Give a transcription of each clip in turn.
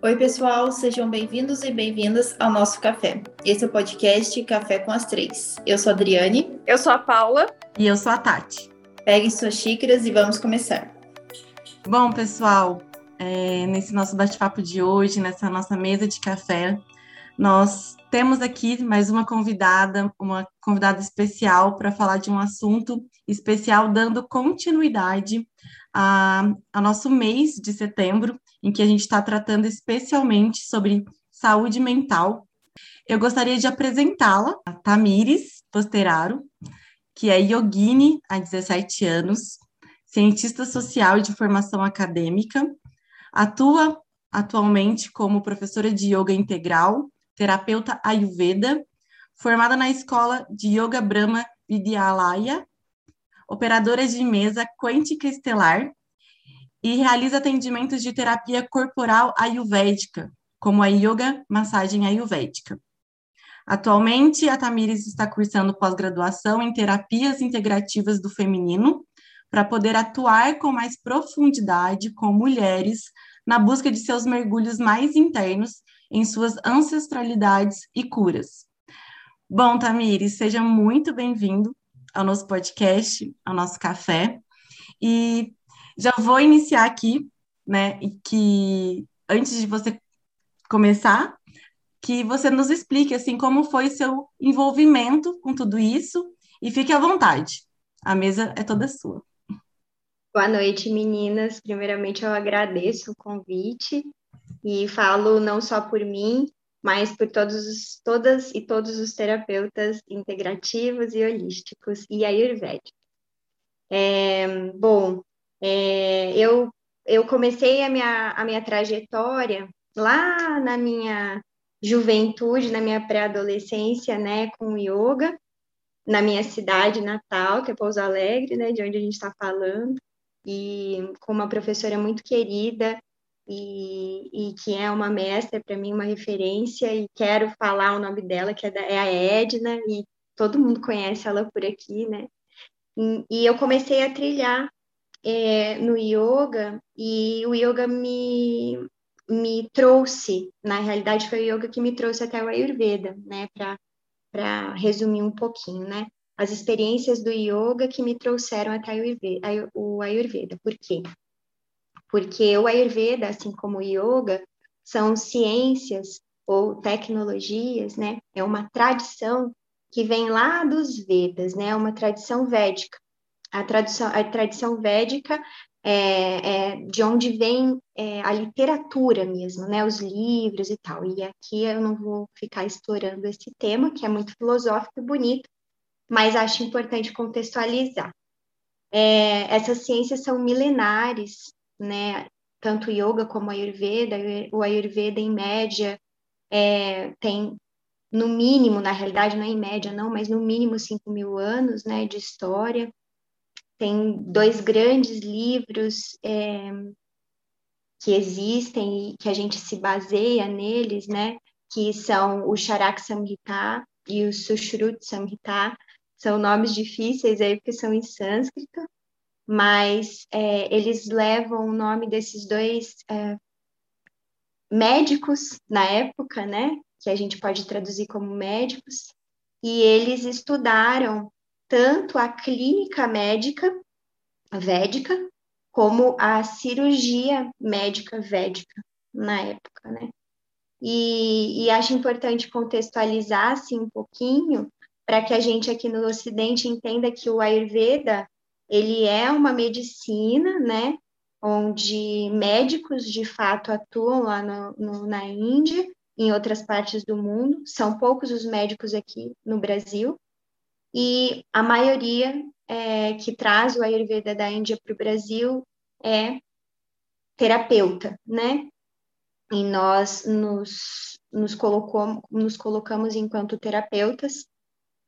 Oi, pessoal, sejam bem-vindos e bem-vindas ao nosso café. Esse é o podcast Café com as Três. Eu sou a Adriane. Eu sou a Paula. E eu sou a Tati. Peguem suas xícaras e vamos começar. Bom, pessoal, é, nesse nosso bate-papo de hoje, nessa nossa mesa de café, nós temos aqui mais uma convidada, uma convidada especial para falar de um assunto especial, dando continuidade a, a nosso mês de setembro, em que a gente está tratando especialmente sobre saúde mental. Eu gostaria de apresentá-la, a Tamires Posteraro, que é yogini há 17 anos, cientista social de formação acadêmica, atua atualmente como professora de yoga integral, terapeuta ayurveda, formada na escola de Yoga Brahma Vidyalaya, operadora de mesa quântica estelar e realiza atendimentos de terapia corporal ayurvédica, como a yoga massagem ayurvédica. Atualmente, a Tamires está cursando pós-graduação em terapias integrativas do feminino para poder atuar com mais profundidade com mulheres na busca de seus mergulhos mais internos em suas ancestralidades e curas. Bom, Tamires, seja muito bem-vindo ao nosso podcast, ao nosso café. E já vou iniciar aqui, né, e que antes de você começar, que você nos explique assim como foi seu envolvimento com tudo isso e fique à vontade. A mesa é toda sua. Boa noite, meninas. Primeiramente, eu agradeço o convite e falo não só por mim, mas por todos, todas e todos os terapeutas integrativos e holísticos e ayurvédicos. É, bom, é, eu, eu comecei a minha, a minha trajetória lá na minha juventude, na minha pré-adolescência, né, com yoga, na minha cidade natal, que é Pouso Alegre, né, de onde a gente está falando, e com uma professora muito querida e, e que é uma mestra para mim, uma referência, e quero falar o nome dela, que é, da, é a Edna, e todo mundo conhece ela por aqui, né? E, e eu comecei a trilhar é, no yoga e o yoga me, me trouxe, na realidade foi o yoga que me trouxe até o Ayurveda, né, para resumir um pouquinho, né, as experiências do yoga que me trouxeram até o Ayurveda. Por quê? Porque o Ayurveda, assim como o yoga, são ciências ou tecnologias, né, é uma tradição que vem lá dos Vedas, né, uma tradição védica a, tradição, a tradição védica é, é, de onde vem é, a literatura mesmo, né, os livros e tal. E aqui eu não vou ficar explorando esse tema, que é muito filosófico e bonito, mas acho importante contextualizar. É, essas ciências são milenares, né, tanto o yoga como a ayurveda. O ayurveda, em média, é, tem no mínimo, na realidade não é em média não, mas no mínimo 5 mil anos, né, de história tem dois grandes livros é, que existem e que a gente se baseia neles, né? Que são o Charak Samhita e o Sushrut Samhita. São nomes difíceis aí porque são em sânscrito, mas é, eles levam o nome desses dois é, médicos na época, né? Que a gente pode traduzir como médicos, e eles estudaram tanto a clínica médica védica como a cirurgia médica védica na época, né? E, e acho importante contextualizar assim um pouquinho para que a gente aqui no Ocidente entenda que o Ayurveda ele é uma medicina, né? Onde médicos de fato atuam lá no, no, na Índia, em outras partes do mundo. São poucos os médicos aqui no Brasil, e a maioria é, que traz o Ayurveda da Índia para o Brasil é terapeuta, né? E nós nos, nos, colocou, nos colocamos enquanto terapeutas,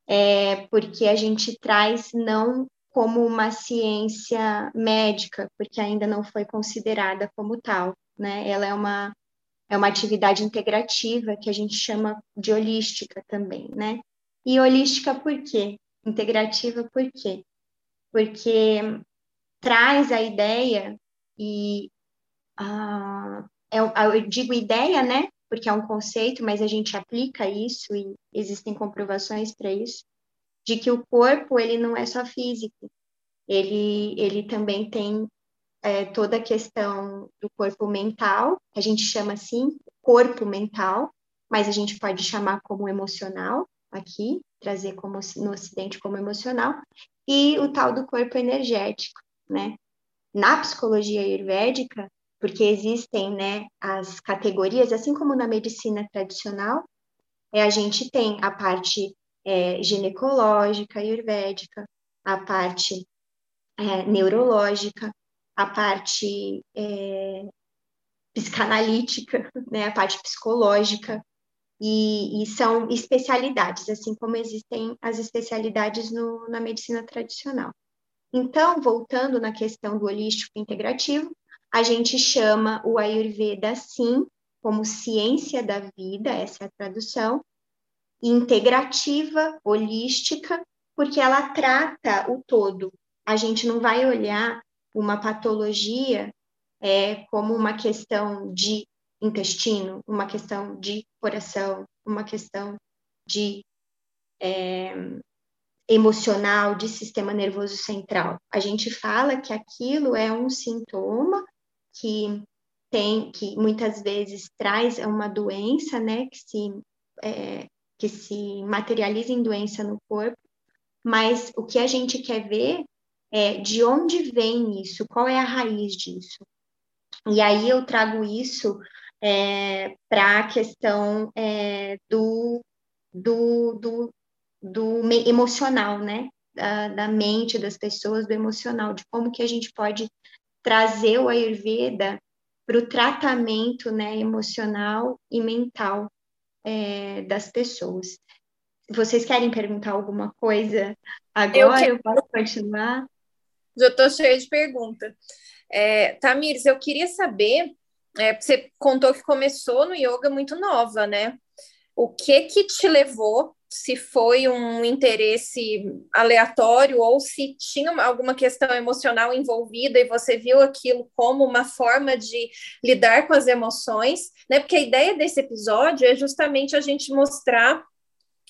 é, porque a gente traz não como uma ciência médica, porque ainda não foi considerada como tal, né? Ela é uma, é uma atividade integrativa que a gente chama de holística também, né? E holística por quê? Integrativa por quê? Porque traz a ideia e uh, é, eu, eu digo ideia, né? Porque é um conceito, mas a gente aplica isso e existem comprovações para isso, de que o corpo ele não é só físico, ele, ele também tem é, toda a questão do corpo mental, a gente chama assim corpo mental, mas a gente pode chamar como emocional aqui, trazer como no Ocidente como emocional, e o tal do corpo energético, né? Na psicologia ayurvédica, porque existem, né, as categorias, assim como na medicina tradicional, é, a gente tem a parte é, ginecológica ayurvédica, a parte é, neurológica, a parte é, psicanalítica, né, a parte psicológica, e, e, são especialidades, assim como existem as especialidades no, na medicina tradicional. Então, voltando na questão do holístico integrativo, a gente chama o Ayurveda, sim, como ciência da vida, essa é a tradução, integrativa, holística, porque ela trata o todo. A gente não vai olhar uma patologia é, como uma questão de intestino, uma questão de coração, uma questão de é, emocional, de sistema nervoso central. A gente fala que aquilo é um sintoma que tem, que muitas vezes traz uma doença, né, que se, é, que se materializa em doença no corpo, mas o que a gente quer ver é de onde vem isso, qual é a raiz disso. E aí eu trago isso é, para a questão é, do, do, do, do emocional, né? Da, da, mente das pessoas, do emocional, de como que a gente pode trazer o Ayurveda para o tratamento né, emocional e mental é, das pessoas. Vocês querem perguntar alguma coisa agora? Eu, eu posso continuar? Já estou cheia de perguntas. É, Tamires, eu queria saber é, você contou que começou no yoga muito nova, né? O que que te levou? Se foi um interesse aleatório ou se tinha alguma questão emocional envolvida e você viu aquilo como uma forma de lidar com as emoções, né? Porque a ideia desse episódio é justamente a gente mostrar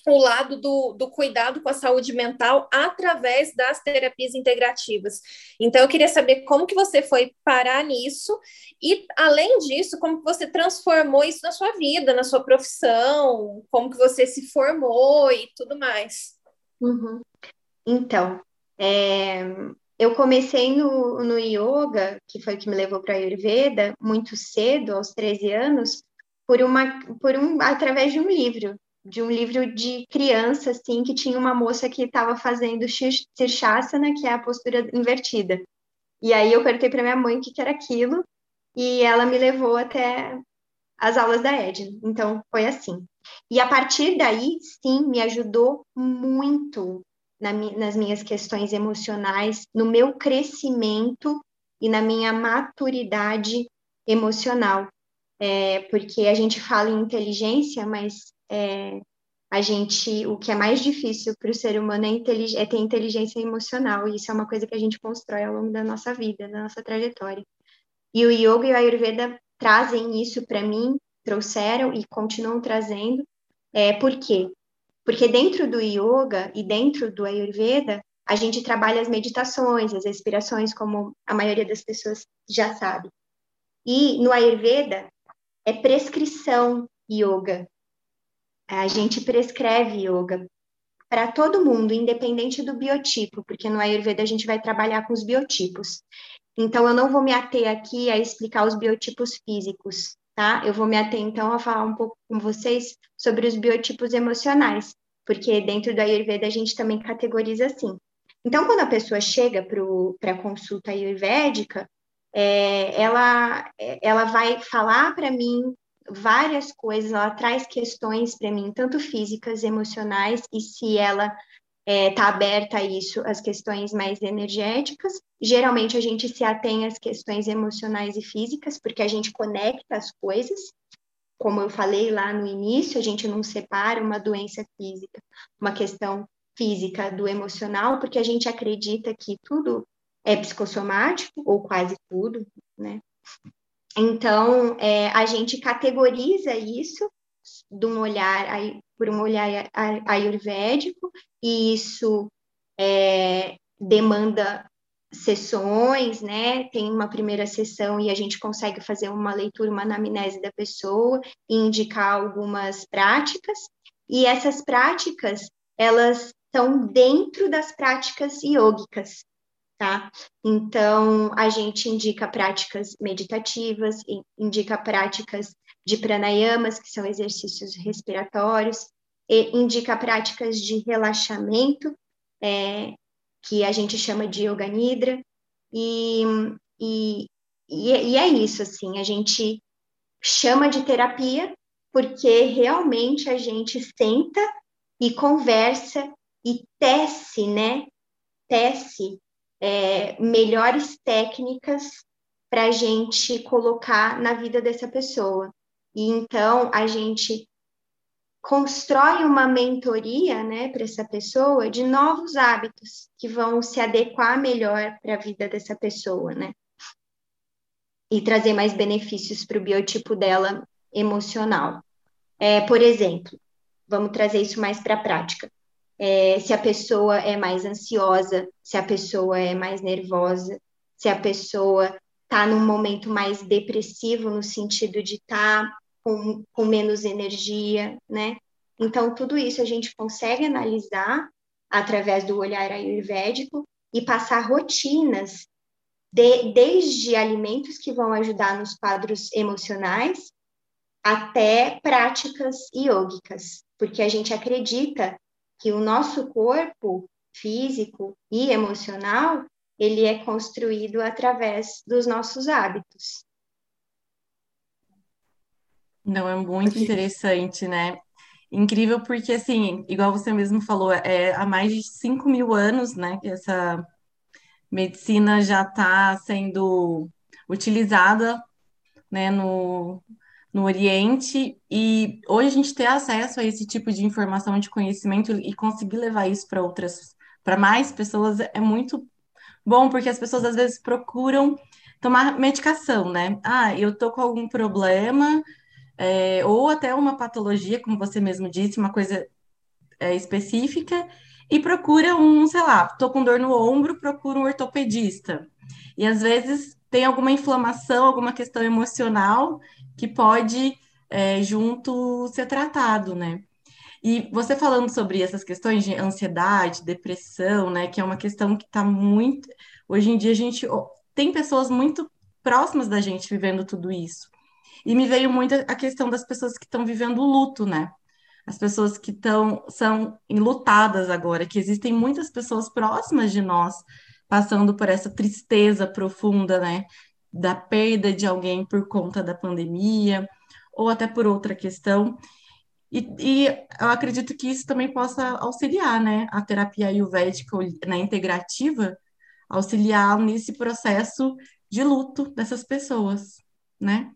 o lado do, do cuidado com a saúde mental através das terapias integrativas. Então, eu queria saber como que você foi parar nisso e, além disso, como que você transformou isso na sua vida, na sua profissão, como que você se formou e tudo mais. Uhum. Então, é, eu comecei no, no yoga, que foi o que me levou para a Ayurveda, muito cedo, aos 13 anos, por uma, por um, através de um livro de um livro de criança, assim, que tinha uma moça que estava fazendo Shirshasana, que é a postura invertida. E aí eu perguntei para minha mãe o que, que era aquilo, e ela me levou até as aulas da Edna. Então, foi assim. E a partir daí, sim, me ajudou muito na, nas minhas questões emocionais, no meu crescimento e na minha maturidade emocional. É, porque a gente fala em inteligência, mas é, a gente, o que é mais difícil para o ser humano é, é, ter inteligência emocional, e isso é uma coisa que a gente constrói ao longo da nossa vida, da nossa trajetória. E o yoga e o ayurveda trazem isso para mim, trouxeram e continuam trazendo. É, por quê? Porque dentro do yoga e dentro do ayurveda, a gente trabalha as meditações, as respirações, como a maioria das pessoas já sabe. E no ayurveda é prescrição yoga, a gente prescreve yoga para todo mundo, independente do biotipo, porque no Ayurveda a gente vai trabalhar com os biotipos. Então, eu não vou me ater aqui a explicar os biotipos físicos, tá? Eu vou me ater, então, a falar um pouco com vocês sobre os biotipos emocionais, porque dentro do Ayurveda a gente também categoriza assim. Então, quando a pessoa chega para a consulta ayurvédica, é, ela, ela vai falar para mim várias coisas, ela traz questões para mim, tanto físicas, emocionais, e se ela está é, tá aberta a isso, as questões mais energéticas. Geralmente a gente se atém às questões emocionais e físicas, porque a gente conecta as coisas. Como eu falei lá no início, a gente não separa uma doença física, uma questão física do emocional, porque a gente acredita que tudo é psicossomático, ou quase tudo, né? Então, é, a gente categoriza isso de um olhar, por um olhar ayurvédico, e isso é, demanda sessões, né? Tem uma primeira sessão e a gente consegue fazer uma leitura, uma anamnese da pessoa e indicar algumas práticas. E essas práticas, elas estão dentro das práticas iógicas, tá? Então, a gente indica práticas meditativas, indica práticas de pranayamas, que são exercícios respiratórios, indica práticas de relaxamento, é, que a gente chama de Yoga Nidra, e, e, e é isso, assim, a gente chama de terapia porque realmente a gente senta e conversa e tece, né? Tece é, melhores técnicas para a gente colocar na vida dessa pessoa. E então a gente constrói uma mentoria, né, para essa pessoa de novos hábitos que vão se adequar melhor para a vida dessa pessoa, né? E trazer mais benefícios para o biotipo dela emocional. É, por exemplo, vamos trazer isso mais para a prática. É, se a pessoa é mais ansiosa, se a pessoa é mais nervosa, se a pessoa está num momento mais depressivo, no sentido de estar tá com, com menos energia, né? Então, tudo isso a gente consegue analisar através do olhar ayurvédico e passar rotinas de, desde alimentos que vão ajudar nos quadros emocionais até práticas iógicas, porque a gente acredita que o nosso corpo físico e emocional ele é construído através dos nossos hábitos. Não, é muito interessante, né? Incrível porque, assim, igual você mesmo falou, é há mais de 5 mil anos, né, que essa medicina já está sendo utilizada, né, no, no Oriente, e hoje a gente ter acesso a esse tipo de informação, de conhecimento e conseguir levar isso para outras, para mais pessoas é muito bom, porque as pessoas às vezes procuram tomar medicação, né? Ah, eu tô com algum problema, é, ou até uma patologia, como você mesmo disse, uma coisa é, específica, e procura um, sei lá, tô com dor no ombro, procura um ortopedista. E às vezes tem alguma inflamação, alguma questão emocional que pode, é, junto, ser tratado, né? E você falando sobre essas questões de ansiedade, depressão, né, que é uma questão que está muito. Hoje em dia a gente tem pessoas muito próximas da gente vivendo tudo isso. E me veio muito a questão das pessoas que estão vivendo o luto, né? As pessoas que estão são enlutadas agora, que existem muitas pessoas próximas de nós passando por essa tristeza profunda, né? Da perda de alguém por conta da pandemia, ou até por outra questão. E, e, eu acredito que isso também possa auxiliar, né? A terapia ayurvédica, né, integrativa, auxiliar nesse processo de luto dessas pessoas, né?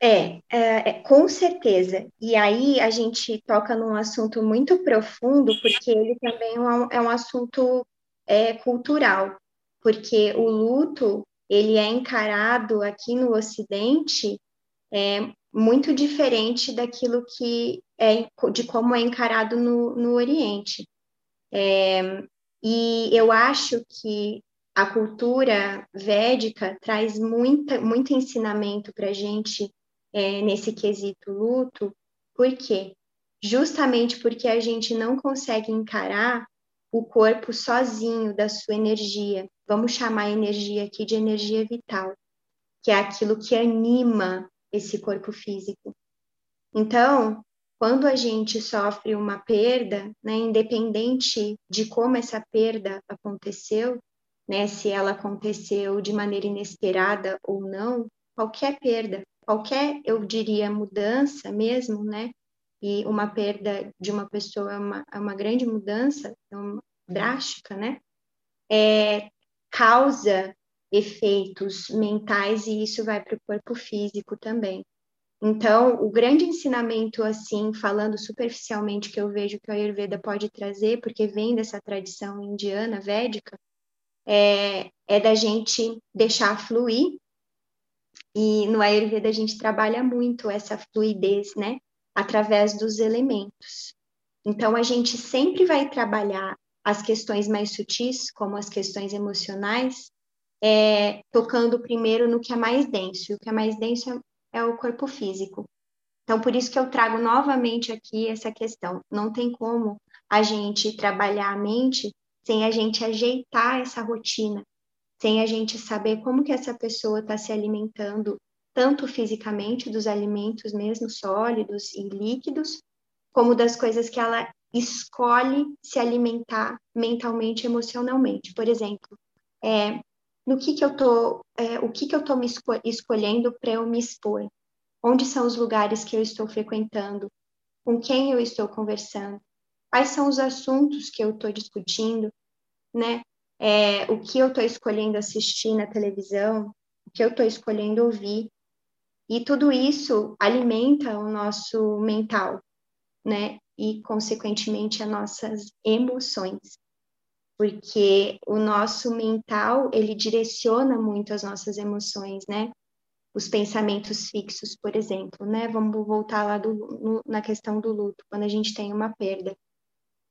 É, é, é, com certeza. E aí a gente toca num assunto muito profundo, porque ele também é um, é um assunto é, cultural, porque o luto ele é encarado aqui no Ocidente é, muito diferente daquilo que é de como é encarado no, no Oriente. É, e eu acho que a cultura védica traz muita, muito ensinamento para a gente é, nesse quesito luto, por quê? Justamente porque a gente não consegue encarar o corpo sozinho da sua energia. Vamos chamar a energia aqui de energia vital, que é aquilo que anima esse corpo físico. Então, quando a gente sofre uma perda, né, independente de como essa perda aconteceu, né, se ela aconteceu de maneira inesperada ou não, qualquer perda qualquer, eu diria, mudança mesmo, né? E uma perda de uma pessoa é uma, é uma grande mudança, é uma drástica, né? É, causa efeitos mentais e isso vai para o corpo físico também. Então, o grande ensinamento, assim, falando superficialmente, que eu vejo que a Ayurveda pode trazer, porque vem dessa tradição indiana, védica, é, é da gente deixar fluir E no Ayurveda a gente trabalha muito essa fluidez, né? Através dos elementos. Então a gente sempre vai trabalhar as questões mais sutis, como as questões emocionais, é, tocando primeiro no que é mais denso. E o que é mais denso é, é o corpo físico. Então, por isso que eu trago novamente aqui essa questão. Não tem como a gente trabalhar a mente sem a gente ajeitar essa rotina, sem a gente saber como que essa pessoa está se alimentando, tanto fisicamente dos alimentos mesmo sólidos e líquidos, como das coisas que ela escolhe se alimentar mentalmente, emocionalmente. Por exemplo, é, no que que eu tô, é, o que que eu estou me esco escolhendo para eu me expor? Onde são os lugares que eu estou frequentando? Com quem eu estou conversando? Quais são os assuntos que eu estou discutindo? Né? É, o que eu estou escolhendo assistir na televisão? O que eu estou escolhendo ouvir? E tudo isso alimenta o nosso mental, né? E, consequentemente, as nossas emoções porque o nosso mental ele direciona muito as nossas emoções, né? Os pensamentos fixos, por exemplo, né? Vamos voltar lá do, no, na questão do luto, quando a gente tem uma perda.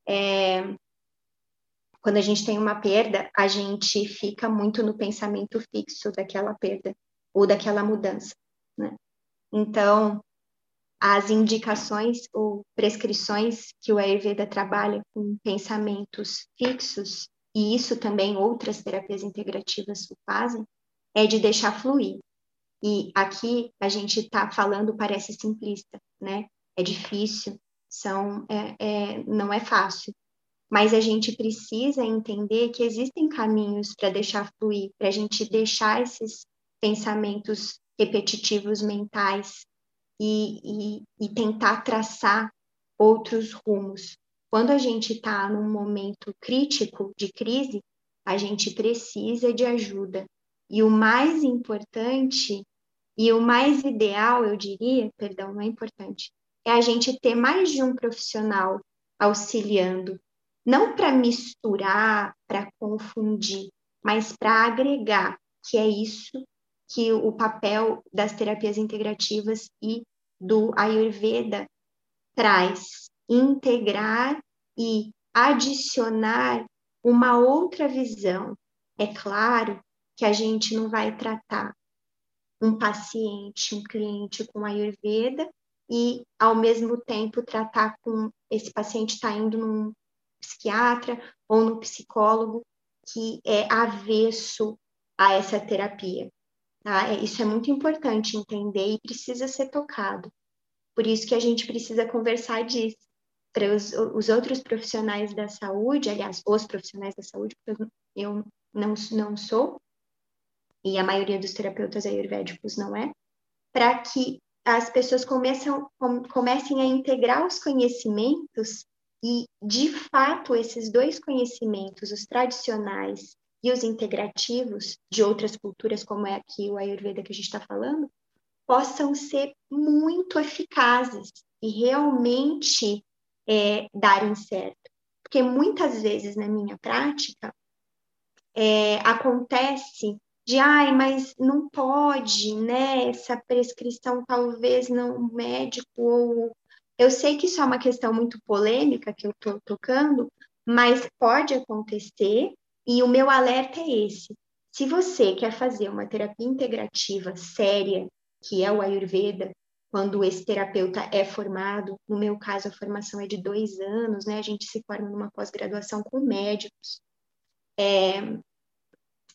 É, quando a gente tem uma perda, a gente fica muito no pensamento fixo daquela perda ou daquela mudança, né? Então, as indicações ou prescrições que o Ayurveda trabalha com pensamentos fixos, e isso também outras terapias integrativas fazem, é de deixar fluir. E aqui a gente está falando, parece simplista, né? É difícil, são, é, é, não é fácil. Mas a gente precisa entender que existem caminhos para deixar fluir, para a gente deixar esses pensamentos repetitivos mentais e, e, e tentar traçar outros rumos. Quando a gente está num momento crítico de crise, a gente precisa de ajuda. E o mais importante e o mais ideal, eu diria, perdão, não é importante, é a gente ter mais de um profissional auxiliando, não para misturar, para confundir, mas para agregar, que é isso que o papel das terapias integrativas e do Ayurveda traz integrar e adicionar uma outra visão. É claro que a gente não vai tratar um paciente, um cliente com Ayurveda e, ao mesmo tempo, tratar com esse paciente está indo num psiquiatra ou num psicólogo que é avesso a essa terapia. Tá? É, isso é muito importante entender e precisa ser tocado. Por isso que a gente precisa conversar disso. Para os, os outros profissionais da saúde, aliás, os profissionais da saúde, porque eu não, não sou, e a maioria dos terapeutas ayurvédicos não é, para que as pessoas começam, comecem a integrar os conhecimentos e, de fato, esses dois conhecimentos, os tradicionais e os integrativos de outras culturas, como é aqui o Ayurveda que a gente está falando, possam ser muito eficazes e realmente é, darem certo. Porque muitas vezes na minha prática é, acontece de ai, mas não pode, né? Essa prescrição talvez não médico ou eu sei que isso é uma questão muito polêmica que eu estou tocando, mas pode acontecer e o meu alerta é esse. Se você quer fazer uma terapia integrativa séria, que é o Ayurveda, quando esse terapeuta é formado, no meu caso a formação é de dois anos, né? A gente se forma numa pós-graduação com médicos. É,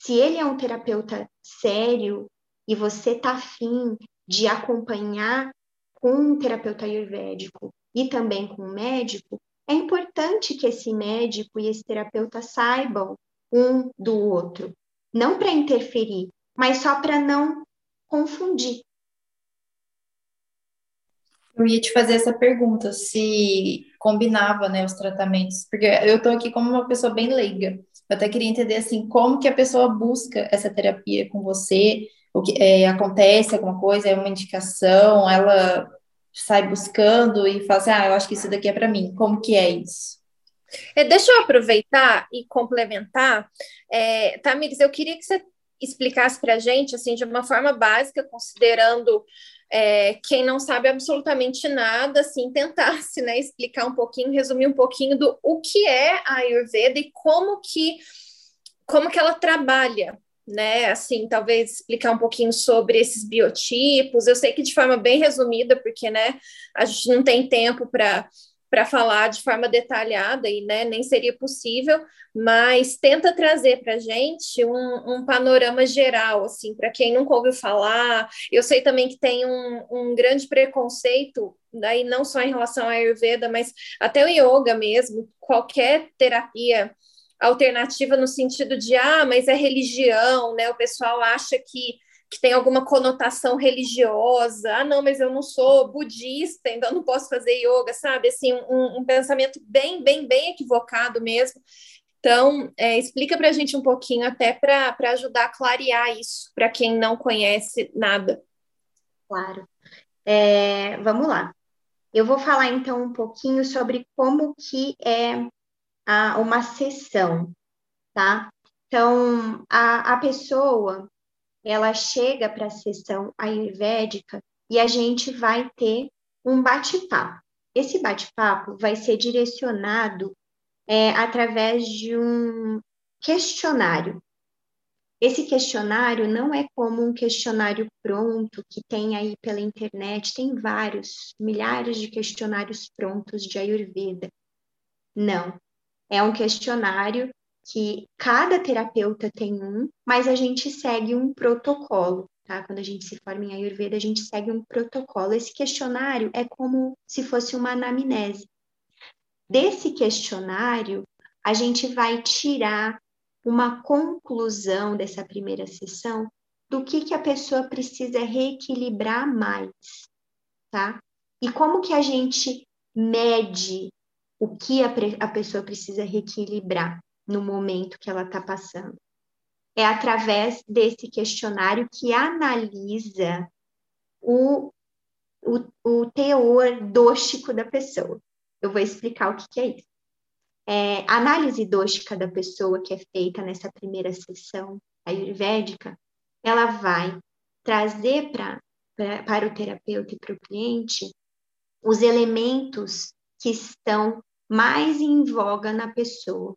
se ele é um terapeuta sério e você está afim de acompanhar com um terapeuta ayurvédico e também com um médico, é importante que esse médico e esse terapeuta saibam um do outro. Não para interferir, mas só para não confundir. Eu ia te fazer essa pergunta, se combinava, né, os tratamentos, porque eu estou aqui como uma pessoa bem leiga. Eu até queria entender, assim, como que a pessoa busca essa terapia com você, o que é, acontece alguma coisa, é uma indicação, ela sai buscando e fala assim, ah, eu acho que isso daqui é para mim. Como que é isso? É, deixa eu aproveitar e complementar. É, Tamires, eu queria que você explicasse para a gente, assim, de uma forma básica, considerando é, quem não sabe absolutamente nada, assim, tentasse, né, explicar um pouquinho, resumir um pouquinho do o que é a Ayurveda e como que, como que ela trabalha, né, assim, talvez explicar um pouquinho sobre esses biotipos, eu sei que de forma bem resumida, porque, né, a gente não tem tempo para para falar de forma detalhada e né, nem seria possível, mas tenta trazer para a gente um, um, panorama geral, assim, para quem nunca ouviu falar. Eu sei também que tem um, um grande preconceito, daí não só em relação à Ayurveda, mas até o yoga mesmo, qualquer terapia alternativa no sentido de ah, mas é religião, né? O pessoal acha que que tem alguma conotação religiosa. Ah, não, mas eu não sou budista, então não posso fazer yoga, sabe? Assim, um, um pensamento bem, bem, bem equivocado mesmo. Então, é, explica para a gente um pouquinho, até para ajudar a clarear isso, para quem não conhece nada. Claro. É, vamos lá. Eu vou falar então um pouquinho sobre como que é a, uma sessão, tá? Então, a, a pessoa, ela chega para a sessão ayurvédica e a gente vai ter um bate-papo. Esse bate-papo vai ser direcionado é, através de um questionário. Esse questionário não é como um questionário pronto que tem aí pela internet, tem vários, milhares de questionários prontos de Ayurveda. Não. É um questionário que cada terapeuta tem um, mas a gente segue um protocolo, tá? Quando a gente se forma em Ayurveda, a gente segue um protocolo. Esse questionário é como se fosse uma anamnese. Desse questionário, a gente vai tirar uma conclusão dessa primeira sessão do que, que a pessoa precisa reequilibrar mais, tá? E como que a gente mede o que a, a pessoa precisa reequilibrar? No momento que ela está passando. É através desse questionário que analisa o, o, o teor dóstico da pessoa. Eu vou explicar o que, que é isso. É, a análise dóstica da pessoa que é feita nessa primeira sessão ayurvédica, ela vai trazer pra, pra, para o terapeuta e para o cliente os elementos que estão mais em voga na pessoa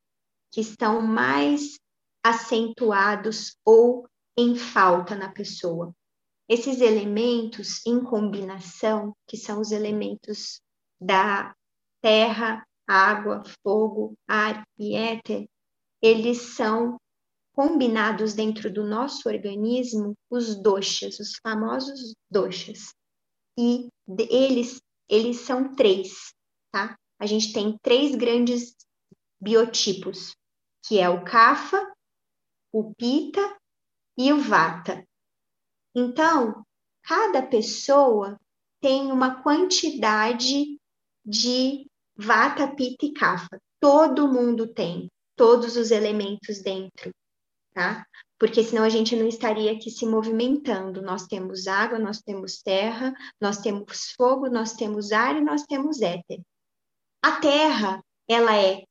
que estão mais acentuados ou em falta na pessoa. Esses elementos em combinação, que são os elementos da terra, água, fogo, ar e éter, eles são combinados dentro do nosso organismo os doshas, os famosos doshas. E eles, eles são três, tá? A gente tem três grandes biotipos que é o Kapha, o Pita e o Vata. Então, cada pessoa tem uma quantidade de Vata, Pita e Kapha. Todo mundo tem todos os elementos dentro, tá? Porque senão a gente não estaria aqui se movimentando. Nós temos água, nós temos terra, nós temos fogo, nós temos ar e nós temos éter. A terra, ela é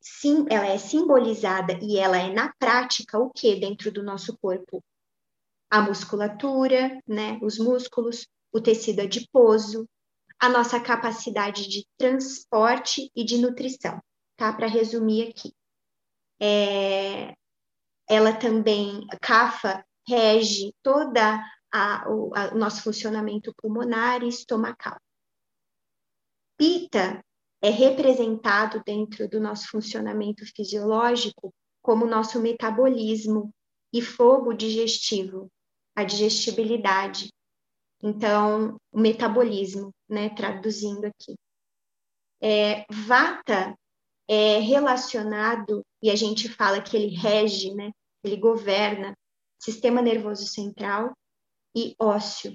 sim, ela é simbolizada e ela é na prática o que dentro do nosso corpo? A musculatura, né, os músculos, o tecido adiposo, a nossa capacidade de transporte e de nutrição, tá? Para resumir aqui. É, ela também, a CAFA, rege toda a, o, a, o nosso funcionamento pulmonar e estomacal. Pita é representado dentro do nosso funcionamento fisiológico como nosso metabolismo e fogo digestivo, a digestibilidade. Então, o metabolismo, né, traduzindo aqui. É, vata é relacionado, e a gente fala que ele rege, né, ele governa sistema nervoso central e ósseo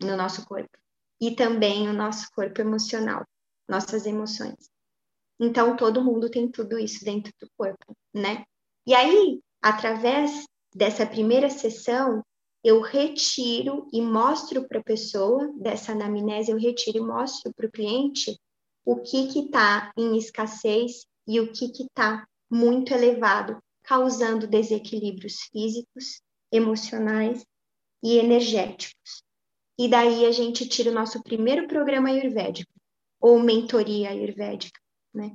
no nosso corpo, e também o nosso corpo emocional nossas emoções. Então, todo mundo tem tudo isso dentro do corpo, né? E aí, através dessa primeira sessão, eu retiro e mostro para a pessoa, dessa anamnese, eu retiro e mostro para o cliente o que está em escassez e o que está muito elevado, causando desequilíbrios físicos emocionais e energéticos. E daí a gente tira o nosso primeiro programa ayurvédico, ou mentoria ayurvédica, né?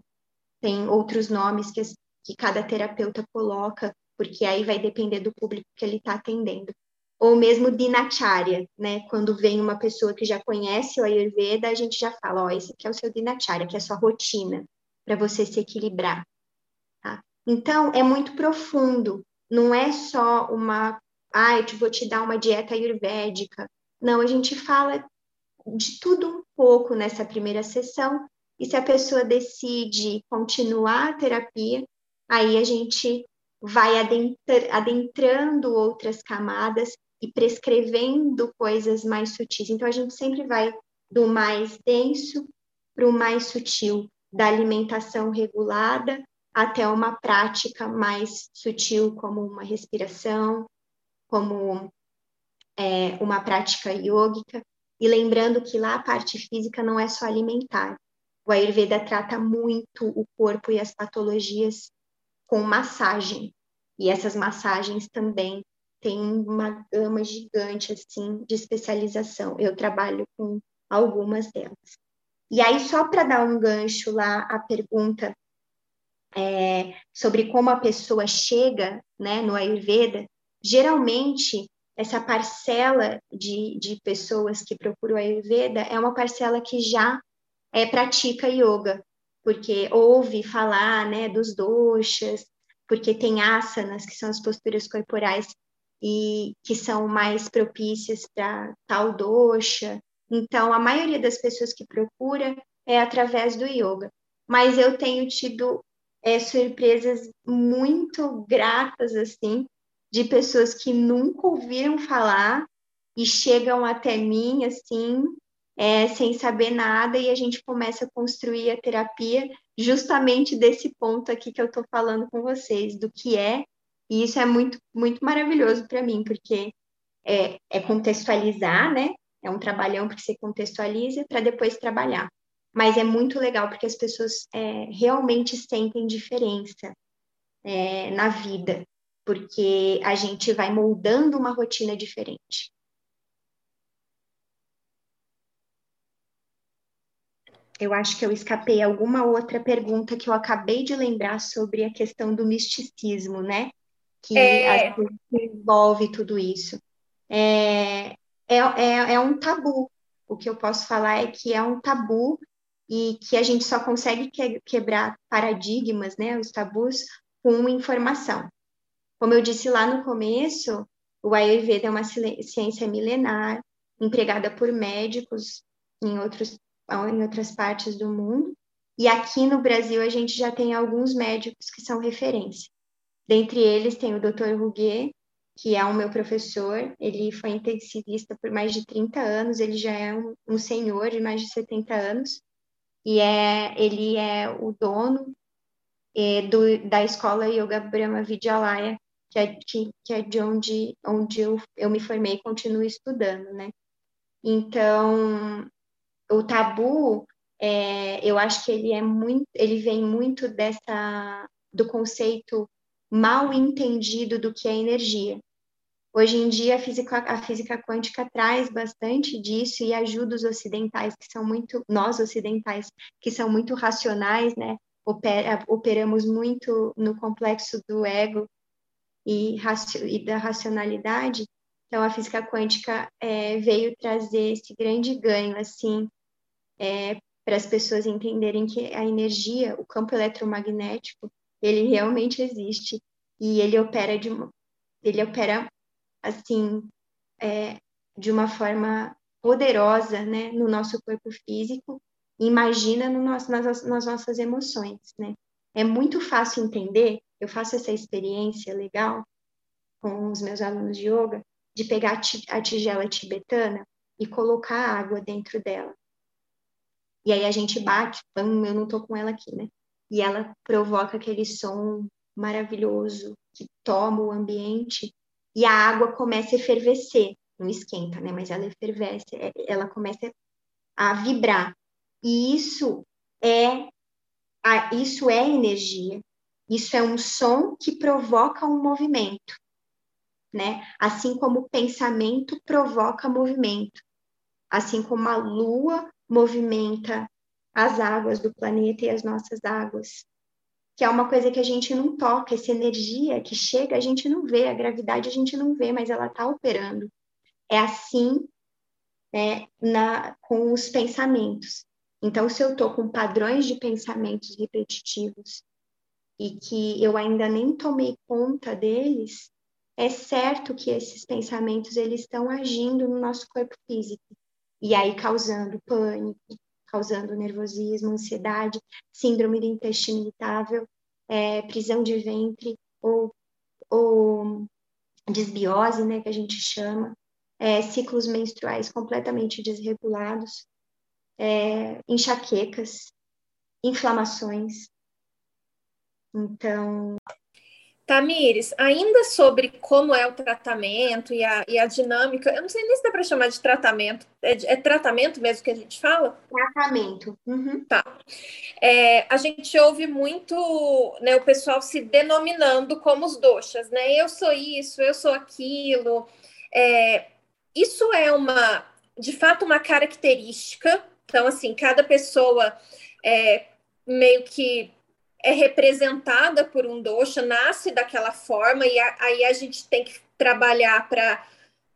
Tem outros nomes que, que cada terapeuta coloca, porque aí vai depender do público que ele está atendendo. Ou mesmo dinacharya, né? Quando vem uma pessoa que já conhece o Ayurveda, a gente já fala, ó, oh, esse aqui é o seu dinacharya, que é a sua rotina, para você se equilibrar. Tá? Então, é muito profundo, não é só uma, ah, eu vou te dar uma dieta ayurvédica. Não, a gente fala de tudo um pouco nessa primeira sessão, e se a pessoa decide continuar a terapia, aí a gente vai adentrando outras camadas e prescrevendo coisas mais sutis. Então, a gente sempre vai do mais denso para o mais sutil, da alimentação regulada até uma prática mais sutil, como uma respiração, como é, uma prática yógica. E lembrando que lá a parte física não é só alimentar. O Ayurveda trata muito o corpo e as patologias com massagem. E essas massagens também têm uma gama gigante assim de especialização. Eu trabalho com algumas delas. E aí, só para dar um gancho lá, a pergunta é, sobre como a pessoa chega né, no Ayurveda, geralmente essa parcela de, de pessoas que procuram o Ayurveda é uma parcela que já é, pratica yoga, porque ouve falar né, dos doshas, porque tem asanas, que são as posturas corporais, e que são mais propícias para tal dosha. Então, a maioria das pessoas que procura é através do yoga. Mas eu tenho tido é, surpresas muito gratas, assim, de pessoas que nunca ouviram falar e chegam até mim, assim, é, sem saber nada, e a gente começa a construir a terapia justamente desse ponto aqui que eu estou falando com vocês, do que é, e isso é muito, muito maravilhoso para mim, porque é, é, contextualizar, né? É um trabalhão porque você contextualiza para depois trabalhar. Mas é muito legal porque as pessoas é, realmente sentem diferença é, na vida, porque a gente vai moldando uma rotina diferente. eu acho que eu escapei alguma outra pergunta que eu acabei de lembrar sobre a questão do misticismo, né? Que é... envolve tudo isso. É, é, é, é um tabu. O que eu posso falar é que é um tabu e que a gente só consegue que, quebrar paradigmas, né? Os tabus com informação. Como eu disse lá no começo, o Ayurveda é uma ciência milenar, empregada por médicos em outros em outras partes do mundo. E aqui no Brasil a gente já tem alguns médicos que são referência. Dentre eles tem o Dr. Ruguet, que é o meu professor, ele foi intensivista por mais de 30 anos, ele já é um, um senhor de mais de 70 anos, e é, ele é o dono é, do, da escola Yoga Brahma Vidyalaya, que é, que, que é de onde, onde eu, eu me formei e continuo estudando, né? Então, o tabu, é, eu acho que ele é muito, ele vem muito dessa do conceito mal entendido do que é energia. Hoje em dia a física, a física quântica traz bastante disso e ajuda os ocidentais que são muito nós ocidentais que são muito racionais, né? Opera, operamos muito no complexo do ego e, e da racionalidade. Então a física quântica é, veio trazer esse grande ganho assim é, para as pessoas entenderem que a energia, o campo eletromagnético, ele realmente existe e ele opera de uma, ele opera assim é, de uma forma poderosa, né, no nosso corpo físico. Imagina no nosso, nas, nas nossas emoções, né? É muito fácil entender. Eu faço essa experiência legal com os meus alunos de yoga de pegar a tigela tibetana e colocar água dentro dela. E aí a gente bate, eu não tô com ela aqui, né? E ela provoca aquele som maravilhoso que toma o ambiente e a água começa a efervescer, não esquenta, né? Mas ela efervesce, é, ela começa a vibrar. E isso é a, isso é energia. Isso é um som que provoca um movimento. né? Assim como o pensamento provoca movimento, assim como a lua movimenta as águas do planeta e as nossas águas, que é uma coisa que a gente não toca, essa energia que chega, a gente não vê, a gravidade a gente não vê, mas ela está operando. É assim né, na, com os pensamentos. Então, se eu estou com padrões de pensamentos repetitivos e que eu ainda nem tomei conta deles, é certo que esses pensamentos eles estão agindo no nosso corpo físico e aí causando pânico, causando nervosismo, ansiedade, síndrome do intestino irritável, é, prisão de ventre ou, ou desbiose, né, que a gente chama, é, ciclos menstruais completamente desregulados, é, enxaquecas, inflamações. Então. Tamires, ainda sobre como é o tratamento e a, e a dinâmica, eu não sei nem se dá para chamar de tratamento. É, é, tratamento mesmo que a gente fala? Tratamento. Uhum. Tá. É, a gente ouve muito né, o pessoal se denominando como os doxas, né? Eu sou isso, eu sou aquilo. É, isso é uma, de fato, uma característica. Então, assim, cada pessoa é meio que é representada por um dosha, nasce daquela forma, e a, aí a gente tem que trabalhar para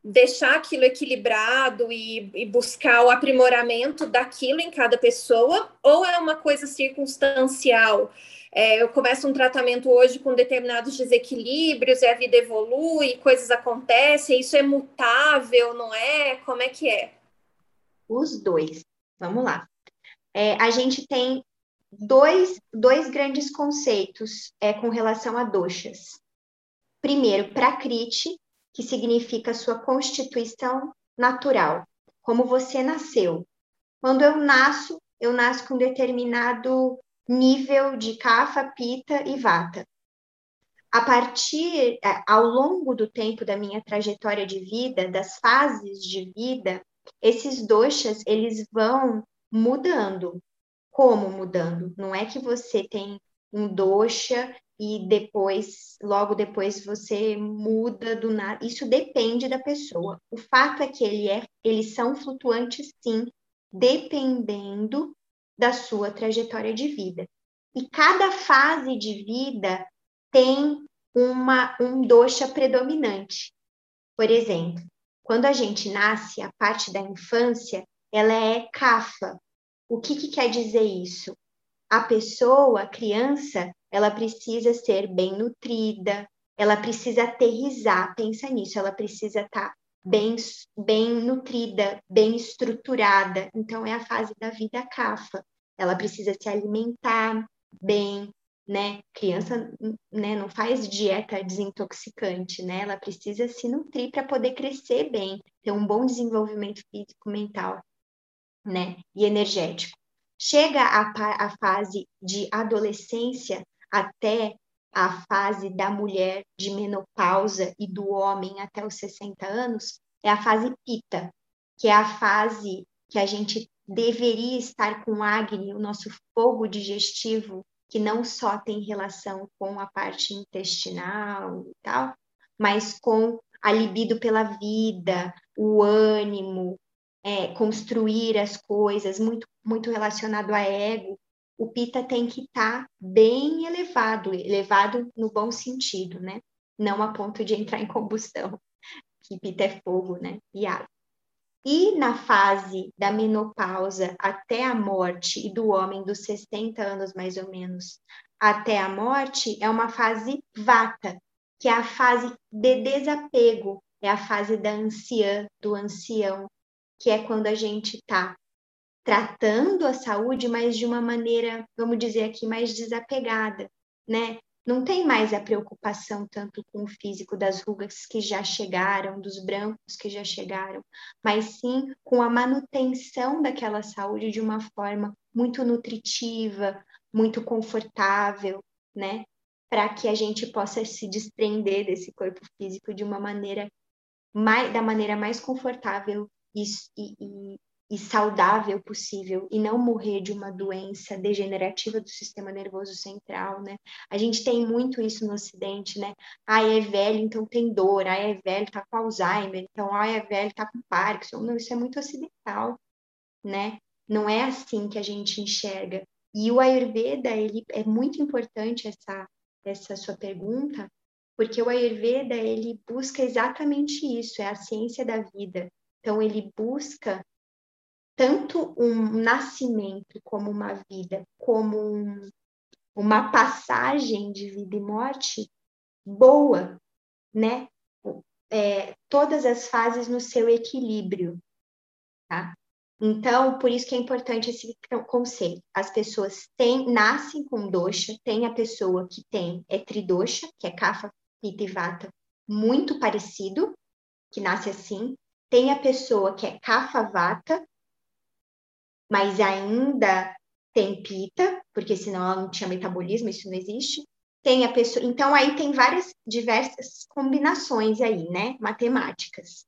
deixar aquilo equilibrado e, e, buscar o aprimoramento daquilo em cada pessoa, ou é uma coisa circunstancial? É, eu começo um tratamento hoje com determinados desequilíbrios e a vida evolui, coisas acontecem, isso é mutável, não é? Como é que é? Os dois. Vamos lá. É, a gente tem dois, dois grandes conceitos é, com relação a doxas. Primeiro, prakriti, que significa sua constituição natural, como você nasceu. Quando eu nasço, eu nasço com determinado nível de kafa, pita e vata. A partir, é, ao longo do tempo da minha trajetória de vida, das fases de vida, esses doshas, eles vão mudando. Como mudando? Não é que você tem um dosha e depois, logo depois, você muda do nada. Isso depende da pessoa. O fato é que ele é, eles são flutuantes, sim, dependendo da sua trajetória de vida. E cada fase de vida tem uma, um dosha predominante. Por exemplo, quando a gente nasce, a parte da infância, ela é kafa. O que, que quer dizer isso? A pessoa, a criança, ela precisa ser bem nutrida, ela precisa aterrizar, pensa nisso, ela precisa estar tá bem, bem nutrida, bem estruturada. Então, é a fase da vida kafa ela precisa se alimentar bem, né? Criança né, não faz dieta desintoxicante, né? Ela precisa se nutrir para poder crescer bem, ter um bom desenvolvimento físico, mental, né? E energético. Chega a, a fase de adolescência até a fase da mulher de menopausa e do homem até os 60 anos, é a fase pita, que é a fase que a gente deveria estar com Agni, o nosso fogo digestivo, que não só tem relação com a parte intestinal e tal, mas com a libido pela vida, o ânimo, é, construir as coisas, muito, muito relacionado a ego. O Pita tem que estar tá bem elevado, elevado no bom sentido, né? Não a ponto de entrar em combustão, que Pita é fogo, né? E água. E na fase da menopausa até a morte, e do homem dos 60 anos mais ou menos até a morte, é uma fase vata, que é a fase de desapego, é a fase da anciã, do ancião, que é quando a gente está tratando a saúde, mas de uma maneira, vamos dizer aqui, mais desapegada, né? não tem mais a preocupação tanto com o físico das rugas que já chegaram, dos brancos que já chegaram, mas sim com a manutenção daquela saúde de uma forma muito nutritiva, muito confortável, né? Para que a gente possa se desprender desse corpo físico de uma maneira mais, da maneira mais confortável e, e, e saudável possível e não morrer de uma doença degenerativa do sistema nervoso central, né? A gente tem muito isso no Ocidente, né? Ah, é velho, então tem dor. Ah, é velho, tá com Alzheimer. Então, ah, é velho, tá com Parkinson. Não, isso é muito ocidental, né? Não é assim que a gente enxerga. E o Ayurveda, ele é muito importante essa essa sua pergunta, porque o Ayurveda ele busca exatamente isso, é a ciência da vida. Então ele busca tanto um nascimento como uma vida, como um, uma passagem de vida e morte boa, né? É, todas as fases no seu equilíbrio, tá? Então, por isso que é importante esse conceito. As pessoas têm, nascem com dosha, tem a pessoa que tem é tridosha, que é kapha, pitta e vata, muito parecido, que nasce assim. Tem a pessoa que é kapha vata, mas ainda tem pita, porque senão ela não tinha metabolismo, isso não existe. Tem a pessoa, então aí tem várias diversas combinações aí, né, matemáticas.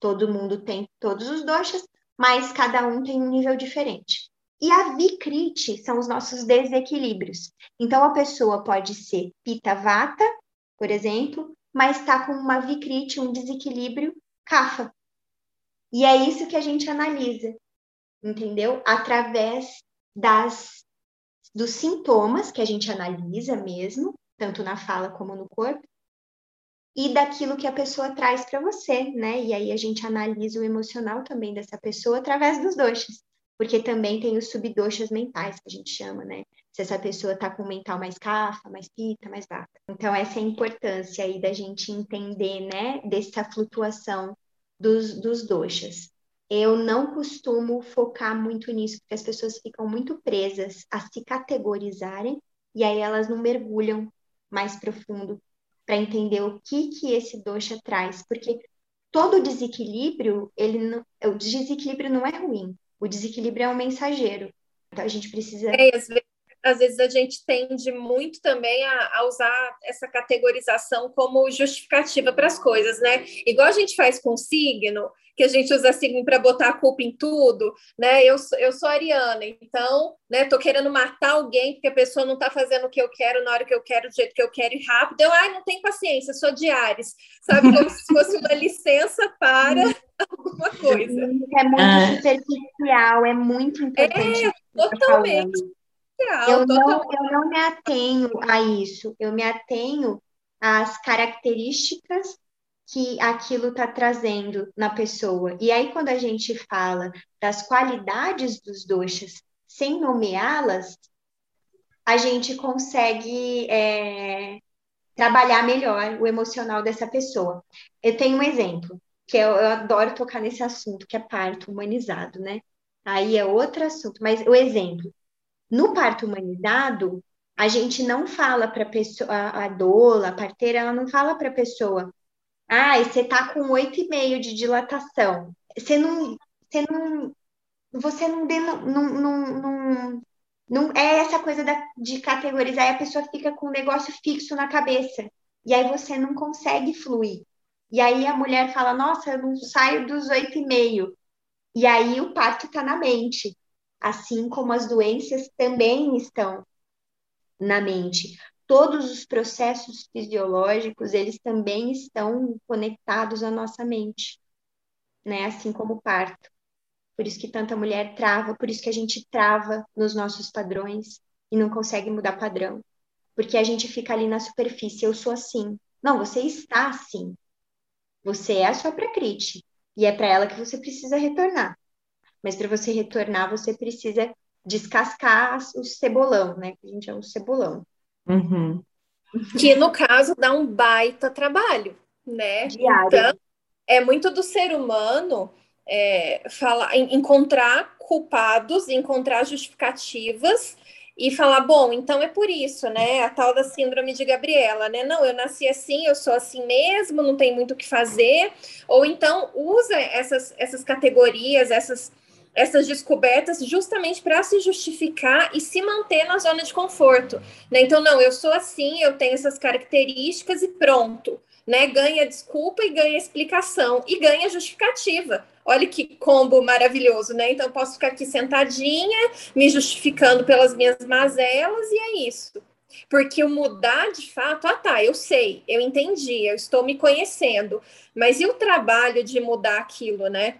Todo mundo tem todos os doshas, mas cada um tem um nível diferente. E a vikriti são os nossos desequilíbrios. Então a pessoa pode ser pita vata, por exemplo, mas está com uma vikriti, um desequilíbrio kapha. E é isso que a gente analisa entendeu? Através das dos sintomas que a gente analisa mesmo, tanto na fala como no corpo, e daquilo que a pessoa traz para você, né? E aí a gente analisa o emocional também dessa pessoa através dos doxas, porque também tem os subdoxas mentais que a gente chama, né? Se essa pessoa tá com mental mais cafa, mais pita, mais vata. Então essa é a importância aí da gente entender, né, dessa flutuação dos, dos doxas eu não costumo focar muito nisso, porque as pessoas ficam muito presas a se categorizarem e aí elas não mergulham mais profundo para entender o que que esse dosha traz, porque todo desequilíbrio, ele não, o desequilíbrio não é ruim, o desequilíbrio é um mensageiro. Então a gente precisa é, às, vezes, às vezes a gente tende muito também a, a usar essa categorização como justificativa para as coisas, né? Igual a gente faz com signo, que a gente usa signo para botar a culpa em tudo, né? Eu, eu sou ariana, então, né, tô querendo matar alguém porque a pessoa não está fazendo o que eu quero na hora que eu quero, do jeito que eu quero e rápido. Eu, ai, não tem paciência, sou de Ares, sabe? Como se fosse uma licença para alguma coisa. É muito ah. superficial, é muito importante. É, totalmente. Eu não, eu não me atenho a isso, eu me atenho às características que aquilo está trazendo na pessoa. E aí, quando a gente fala das qualidades dos doxas sem nomeá-las, a gente consegue é, trabalhar melhor o emocional dessa pessoa. Eu tenho um exemplo, que eu, eu adoro tocar nesse assunto, que é parto humanizado, né? Aí é outro assunto, mas o exemplo. No parto humanizado, a gente não fala para a pessoa, a doula, a parteira, ela não fala para a pessoa, ah, você tá com 8,5 de dilatação. Você não, você não, você não, não, não, não, não é essa coisa da, de categorizar e a pessoa fica com um negócio fixo na cabeça. E aí você não consegue fluir. E aí a mulher fala, nossa, eu não saio dos 8,5. E aí o parto está na mente. Assim como as doenças também estão na mente todos os processos fisiológicos, eles também estão conectados à nossa mente, né? Assim como o parto. Por isso que tanta mulher trava, por isso que a gente trava nos nossos padrões e não consegue mudar padrão. Porque a gente fica ali na superfície, eu sou assim. Não, você está assim. Você é a sua prakriti. E é para ela que você precisa retornar. Mas para você retornar, você precisa descascar o cebolão, né? A gente é um cebolão. Uhum. Que no caso dá um baita trabalho, né? Diário. Então, é muito do ser humano é, falar, encontrar culpados, encontrar justificativas e falar, bom, então é por isso, né? A tal da síndrome de Gabriela, né? Não, eu nasci assim, eu sou assim mesmo, não tem muito o que fazer. Ou então usa essas, essas categorias, essas essas descobertas justamente para se justificar e se manter na zona de conforto. Né? Então, não, eu sou assim, eu tenho essas características e pronto. Né? Ganha desculpa e ganha explicação e ganha justificativa. Olha que combo maravilhoso, né? Então, eu posso ficar aqui sentadinha, me justificando pelas minhas mazelas, e é isso. Porque o mudar de fato, ah tá, eu sei, eu entendi, eu estou me conhecendo, mas e o trabalho de mudar aquilo, né?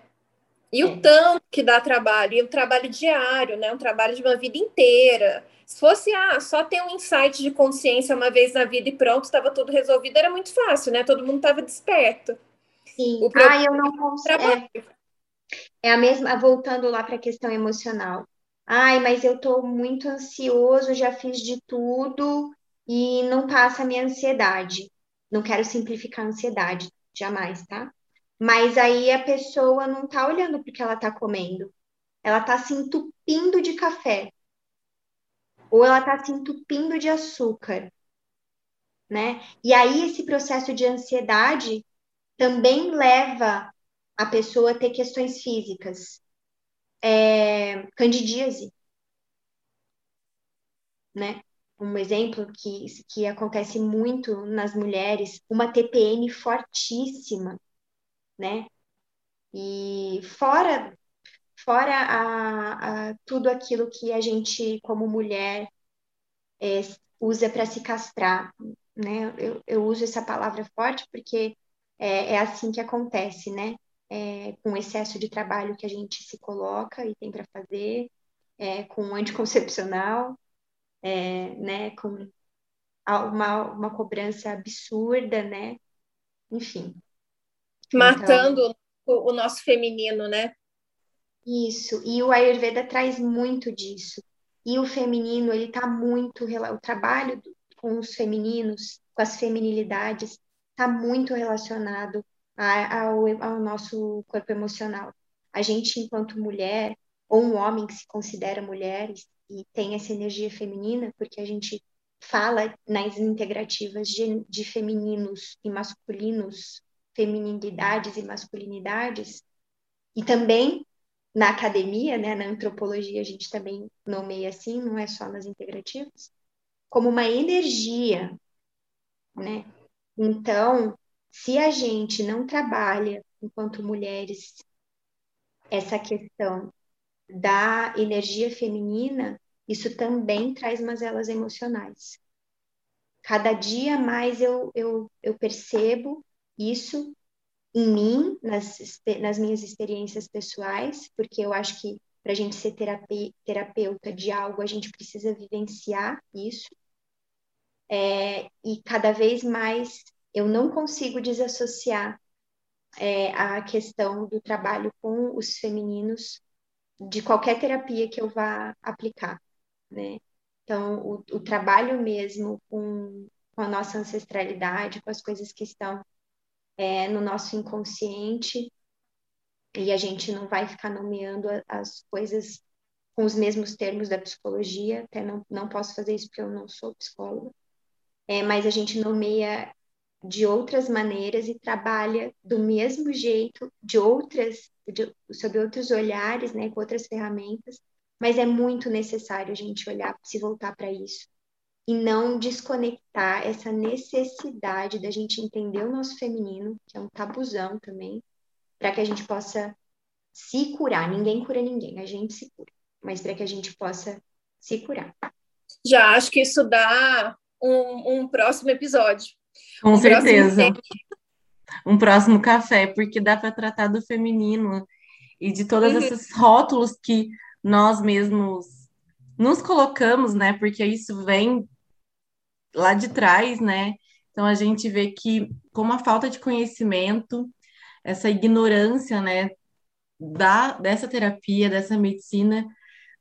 E o tanto que dá trabalho, e o trabalho diário, né? Um trabalho de uma vida inteira. Se fosse, ah, só ter um insight de consciência uma vez na vida e pronto, estava tudo resolvido, era muito fácil, né? Todo mundo estava desperto. Sim. O ah, eu não consigo. É, é a mesma, voltando lá para a questão emocional. Ai, mas eu estou muito ansioso, já fiz de tudo e não passa a minha ansiedade. Não quero simplificar a ansiedade, jamais, tá? Mas aí a pessoa não está olhando porque ela está comendo. Ela está se entupindo de café. Ou ela está se entupindo de açúcar. Né? E aí esse processo de ansiedade também leva a pessoa a ter questões físicas é, candidíase, né? Um exemplo que, que acontece muito nas mulheres, uma TPM fortíssima, né? E fora fora a, a, tudo aquilo que a gente, como mulher, é, usa para se castrar, né? Eu, eu, uso essa palavra forte porque é, é assim que acontece, né? é, com excesso de trabalho que a gente se coloca e tem para fazer, é, com anticoncepcional, é, né, com uma, uma cobrança absurda, né? Enfim. Matando então, o, o nosso feminino, né? Isso, e o Ayurveda traz muito disso. E o feminino, ele está muito, o trabalho com os femininos, com as feminilidades, está muito relacionado ao, ao nosso corpo emocional. A gente, enquanto mulher, ou um homem que se considera mulher e tem essa energia feminina, porque a gente fala nas integrativas de, de femininos e masculinos, feminilidades e masculinidades, e também na academia, né, na antropologia, a gente também nomeia assim, não é só nas integrativas, como uma energia, né? Então, se a gente não trabalha, enquanto mulheres, essa questão da energia feminina, isso também traz mazelas emocionais. Cada dia mais eu, eu, eu percebo isso em mim, nas, nas minhas experiências pessoais, porque eu acho que para a gente ser terapia, terapeuta de algo, a gente precisa vivenciar isso. É, e cada vez mais eu não consigo desassociar é, a questão do trabalho com os femininos de qualquer terapia que eu vá aplicar, né? Então, o, o trabalho mesmo com, com, a nossa ancestralidade, com as coisas que estão é, no nosso inconsciente, e a gente não vai ficar nomeando as coisas com os mesmos termos da psicologia, até não, não posso fazer isso porque eu não sou psicóloga, é, mas a gente nomeia de outras maneiras e trabalha do mesmo jeito, de outras, de, sob outros olhares, né, com outras ferramentas, mas é muito necessário a gente olhar, se voltar para isso e não desconectar essa necessidade da gente entender o nosso feminino, que é um tabuzão também, para que a gente possa se curar. Ninguém cura ninguém, a gente se cura, mas para que a gente possa se curar. Já acho que isso dá um, um próximo episódio com um certeza. Um próximo café, porque dá para tratar do feminino e de todos uhum. esses rótulos que nós mesmos nos colocamos, né? Porque isso vem lá de trás, né? Então a gente vê que como a falta de conhecimento, essa ignorância, né, da dessa terapia, dessa medicina,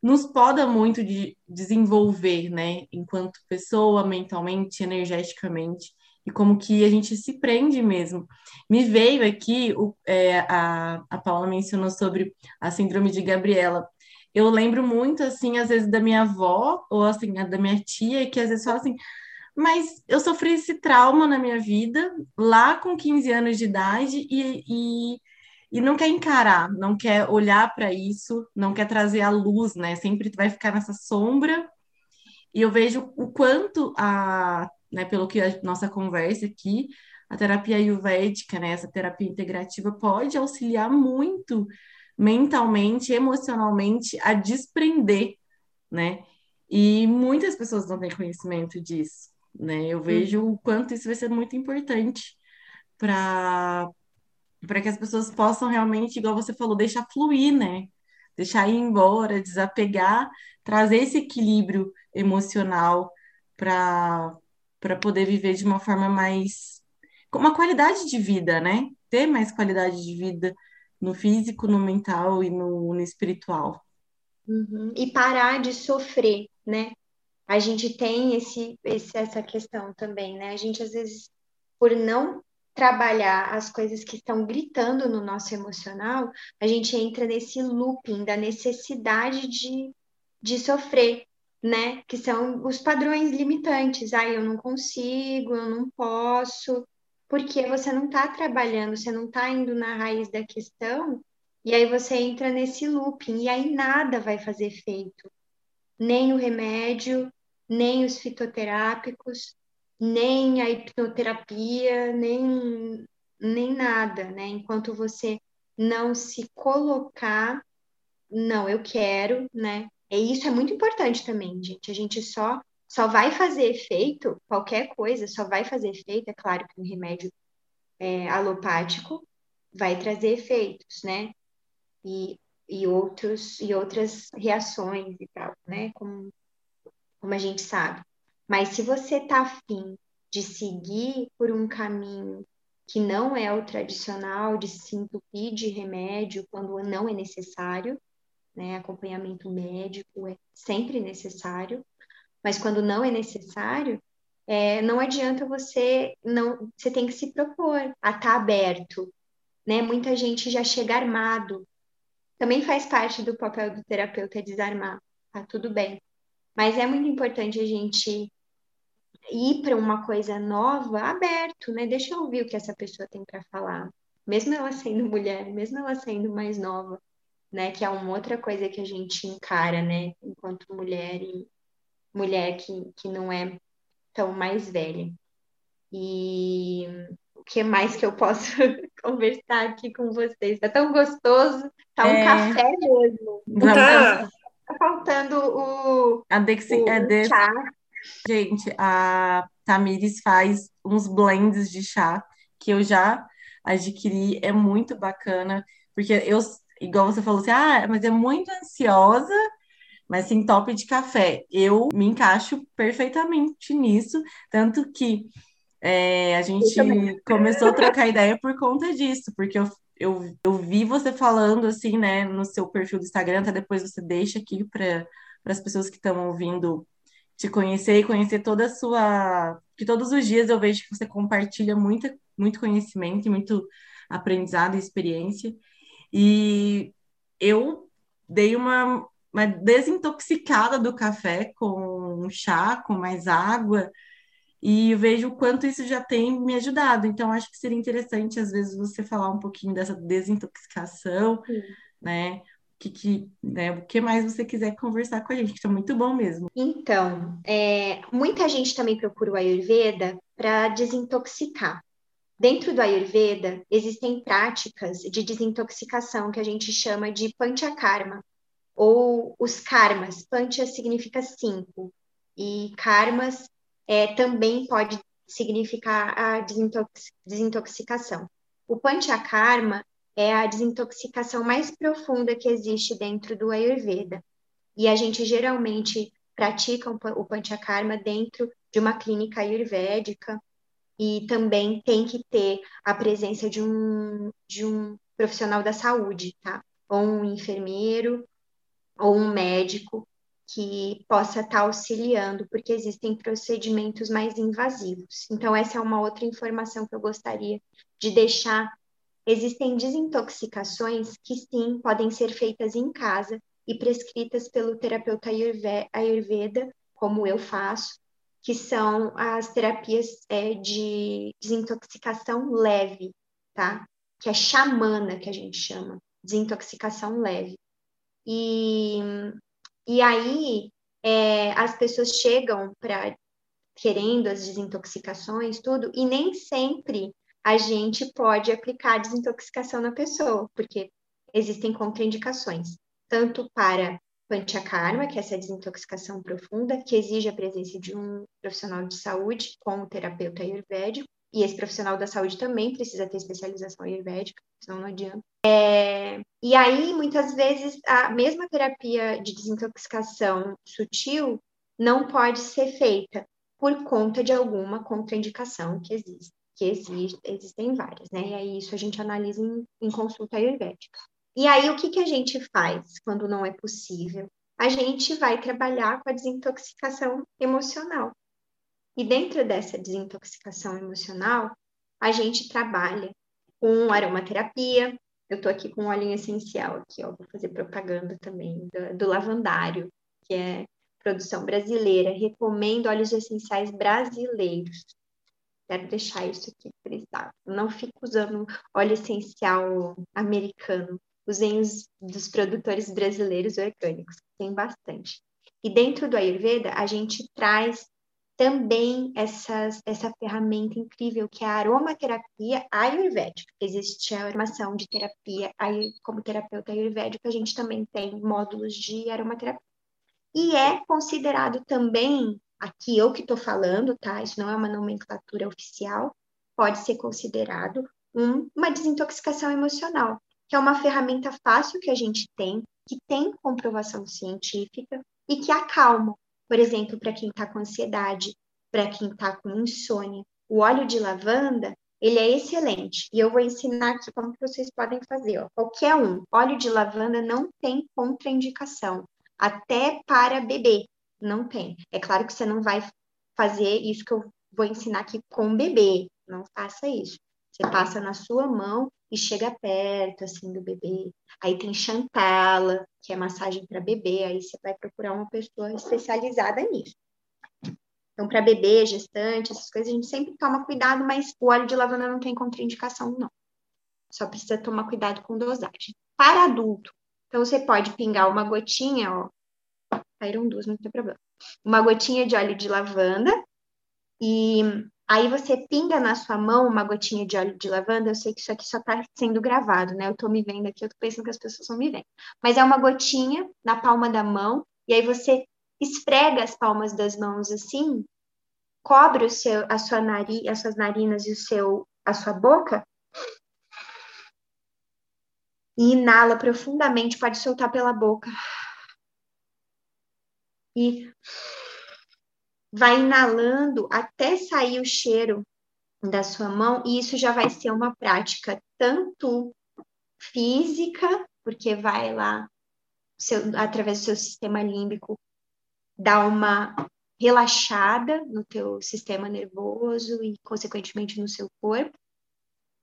nos poda muito de desenvolver, né, enquanto pessoa, mentalmente, energeticamente e como que a gente se prende mesmo. Me veio aqui, o, é, a, a Paula mencionou sobre a síndrome de Gabriela. Eu lembro muito, assim, às vezes da minha avó, ou assim, da minha tia, que às vezes fala assim, mas eu sofri esse trauma na minha vida, lá com 15 anos de idade, e, e, e não quer encarar, não quer olhar para isso, não quer trazer a luz, né? Sempre vai ficar nessa sombra. E eu vejo o quanto a né, pelo que a nossa conversa aqui, a terapia ayurvédica, né, essa terapia integrativa, pode auxiliar muito mentalmente, emocionalmente, a desprender, né? E muitas pessoas não têm conhecimento disso, né? Eu vejo o quanto isso vai ser muito importante para para que as pessoas possam realmente, igual você falou, deixar fluir, né? Deixar ir embora, desapegar, trazer esse equilíbrio emocional para para poder viver de uma forma mais com uma qualidade de vida, né? Ter mais qualidade de vida no físico, no mental e no, no espiritual. Uhum. E parar de sofrer, né? A gente tem esse, esse, essa questão também, né? A gente às vezes, por não trabalhar as coisas que estão gritando no nosso emocional, a gente entra nesse looping da necessidade de, de sofrer, né? Que são os padrões limitantes. Ah, eu não consigo, eu não posso, porque você não está trabalhando, você não está indo na raiz da questão, e aí você entra nesse looping, e aí nada vai fazer efeito. Nem o remédio, nem os fitoterápicos, nem a hipnoterapia, nem, nem nada, né? Enquanto você não se colocar, não, eu quero, né? E isso é muito importante também, gente. A gente só só vai fazer efeito, qualquer coisa só vai fazer efeito, é claro que um remédio é, alopático vai trazer efeitos, né? E, e, outros, e outras reações e tal, né? Como, como a gente sabe. Mas se você está afim de seguir por um caminho que não é o tradicional, de se entupir de remédio quando não é necessário, né? Acompanhamento médico é sempre necessário, mas quando não é necessário, é, não adianta você não, você tem que se propor a estar tá aberto, né? Muita gente já chega armado. Também faz parte do papel do terapeuta desarmar, tá tudo bem. Mas é muito importante a gente ir para uma coisa nova aberto, né? Deixa eu ouvir o que essa pessoa tem para falar, mesmo ela sendo mulher, mesmo ela sendo mais nova, né? Que é uma outra coisa que a gente encara, né? Enquanto mulher e mulher que, que não é tão mais velha. E o que mais que eu posso conversar aqui com vocês? Tá tão gostoso, tá um é... café mesmo. Tá, tá faltando o, a Dexi, o é chá. Gente, a Tamires faz uns blends de chá que eu já adquiri, é muito bacana, porque eu, igual você falou assim, ah, mas é muito ansiosa, mas sim top de café. Eu me encaixo perfeitamente nisso, tanto que é, a gente começou a trocar ideia por conta disso, porque eu, eu, eu vi você falando assim, né, no seu perfil do Instagram, até depois você deixa aqui para as pessoas que estão ouvindo te conhecer e conhecer toda a sua. Que todos os dias eu vejo que você compartilha muita, muito conhecimento muito aprendizado e experiência. E eu dei uma, uma desintoxicada do café com chá, com mais água, e vejo o quanto isso já tem me ajudado. Então, acho que seria interessante, às vezes, você falar um pouquinho dessa desintoxicação, Sim. né? que, que, né, o que mais você quiser conversar com a gente, que está muito bom mesmo. Então, é, muita gente também procura o Ayurveda para desintoxicar. Dentro do Ayurveda, existem práticas de desintoxicação que a gente chama de panchakarma, ou os karmas. Pancha significa cinco, e karmas é, também pode significar a desintox desintoxicação. O panchakarma é a desintoxicação mais profunda que existe dentro do Ayurveda. E a gente geralmente pratica o Panchakarma dentro de uma clínica ayurvédica e também tem que ter a presença de um, de um profissional da saúde, tá? Ou um enfermeiro ou um médico que possa estar tá auxiliando, porque existem procedimentos mais invasivos. Então, essa é uma outra informação que eu gostaria de deixar Existem desintoxicações que sim podem ser feitas em casa e prescritas pelo terapeuta Ayurveda, como eu faço, que são as terapias é, de desintoxicação leve, tá? Que é xamana, que a gente chama, desintoxicação leve. E, e aí é, as pessoas chegam para querendo as desintoxicações, tudo, e nem sempre a gente pode aplicar desintoxicação na pessoa, porque existem contraindicações, tanto para panchakarma, que é essa desintoxicação profunda, que exige a presença de um profissional de saúde com o terapeuta ayurvédico, e esse profissional da saúde também precisa ter especialização ayurvédica, senão não adianta. É, e aí, muitas vezes, a mesma terapia de desintoxicação sutil não pode ser feita por conta de alguma contraindicação que existe, que existe, existem várias, né? E aí isso a gente analisa em, em consulta ayurvédica. E aí, o que, que a gente faz quando não é possível? A gente vai trabalhar com a desintoxicação emocional. E dentro dessa desintoxicação emocional, a gente trabalha com aromaterapia. Eu estou aqui com um óleo essencial aqui, ó, vou fazer propaganda também do, do lavandário, que é produção brasileira. Recomendo óleos essenciais brasileiros. Quero deixar isso aqui frisado. Não fico usando óleo essencial americano. Usem os dos produtores brasileiros orgânicos, tem bastante. E dentro do Ayurveda, a gente traz também essas, essa ferramenta incrível que é a aromaterapia ayurvédica. Existe a formação de terapia como terapeuta ayurvédico, a gente também tem módulos de aromaterapia. E é considerado também, aqui eu que estou falando, tá? Isso não é uma nomenclatura oficial, pode ser considerado um, uma desintoxicação emocional, que é uma ferramenta fácil que a gente tem, que tem comprovação científica e que acalma por exemplo, para quem está com ansiedade, para quem está com insônia, o óleo de lavanda, ele é excelente. E eu vou ensinar aqui como vocês podem fazer. Ó. Qualquer um, óleo de lavanda não tem contraindicação. Até para bebê, não tem. É claro que você não vai fazer isso que eu vou ensinar aqui com bebê. Não faça isso. Você passa na sua mão e chega perto, assim, do bebê. Aí tem Chantala, que é massagem para bebê, aí você vai procurar uma pessoa especializada nisso. Então, para bebê, gestante, essas coisas, a gente sempre toma cuidado, mas o óleo de lavanda não tem contraindicação, não. Só precisa tomar cuidado com dosagem. Para adulto, então você pode pingar uma gotinha, ó. Caíram duas, não tem problema. Uma gotinha de óleo de lavanda e Aí você pinga na sua mão uma gotinha de óleo de lavanda. Eu sei que isso aqui só está sendo gravado, né? Eu estou me vendo aqui, eu estou pensando que as pessoas estão me vendo. Mas é uma gotinha na palma da mão, e aí você esfrega as palmas das mãos assim, cobre o seu, a sua nariz, as suas narinas e o seu, a sua boca, e inala profundamente, pode soltar pela boca. E vai inalando até sair o cheiro da sua mão, e isso já vai ser uma prática tanto física, porque vai lá, seu, através do seu sistema límbico, dar uma relaxada no teu sistema nervoso e, consequentemente, no seu corpo,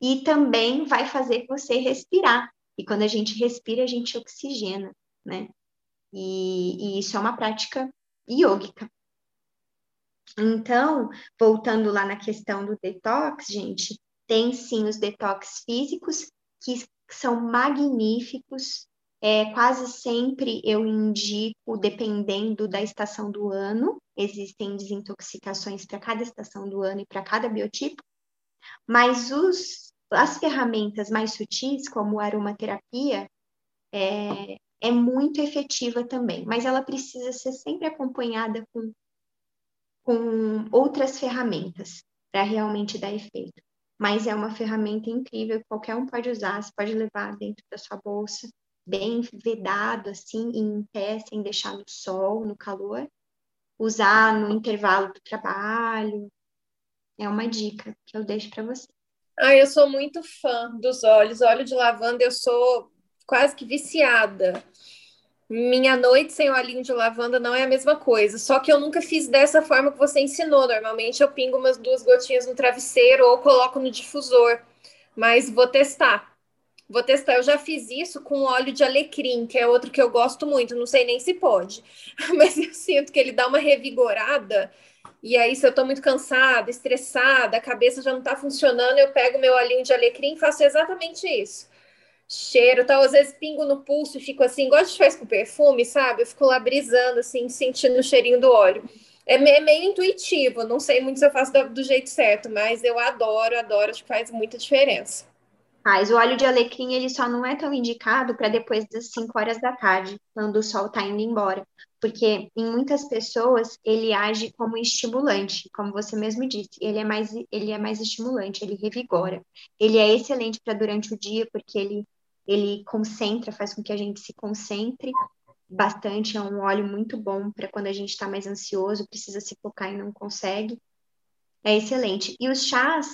e também vai fazer você respirar. E quando a gente respira, a gente oxigena, né? E, e isso é uma prática yógica. Então, voltando lá na questão do detox, gente, tem sim os detox físicos que são magníficos. É, quase sempre eu indico, dependendo da estação do ano, existem desintoxicações para cada estação do ano e para cada biotipo, mas os, as ferramentas mais sutis, como a aromaterapia, é, é muito efetiva também, mas ela precisa ser sempre acompanhada com com outras ferramentas para realmente dar efeito. Mas é uma ferramenta incrível que qualquer um pode usar, você pode levar dentro da sua bolsa, bem vedado, assim, em pé, sem deixar no sol, no calor. Usar no intervalo do trabalho. É uma dica que eu deixo para você. Ah, eu sou muito fã dos óleos. Óleo de lavanda, eu sou quase que viciada. Minha noite sem olhinho de lavanda não é a mesma coisa. Só que eu nunca fiz dessa forma que você ensinou. Normalmente eu pingo umas duas gotinhas no travesseiro ou coloco no difusor. Mas vou testar. Vou testar. Eu já fiz isso com óleo de alecrim, que é outro que eu gosto muito. Não sei nem se pode. Mas eu sinto que ele dá uma revigorada. E aí, se eu tô muito cansada, estressada, a cabeça já não tá funcionando, eu pego meu olhinho de alecrim e faço exatamente isso cheiro, tal. Às vezes pingo no pulso e fico assim, igual a gente faz com perfume, sabe? Eu fico lá brisando, assim, sentindo o cheirinho do óleo. é meio intuitivo, não sei muito se eu faço do, do jeito certo, mas eu adoro, adoro, acho que faz muita diferença. Faz. O óleo de alecrim, ele só não é tão indicado para depois das 5 horas da tarde, quando o sol está indo embora. Porque em muitas pessoas ele age como estimulante, como você mesmo disse. Ele é mais, ele é mais estimulante, ele revigora. Ele é excelente para durante o dia, porque ele, ele concentra, faz com que a gente se concentre bastante. É um óleo muito bom para quando a gente está mais ansioso, precisa se focar e não consegue. É excelente. E os chás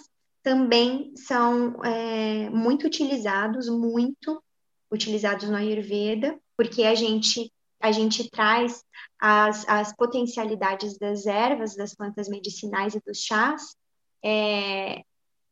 também são é, muito utilizados, muito utilizados no Ayurveda, porque a gente a gente traz as, as potencialidades das ervas, das plantas medicinais e dos chás é,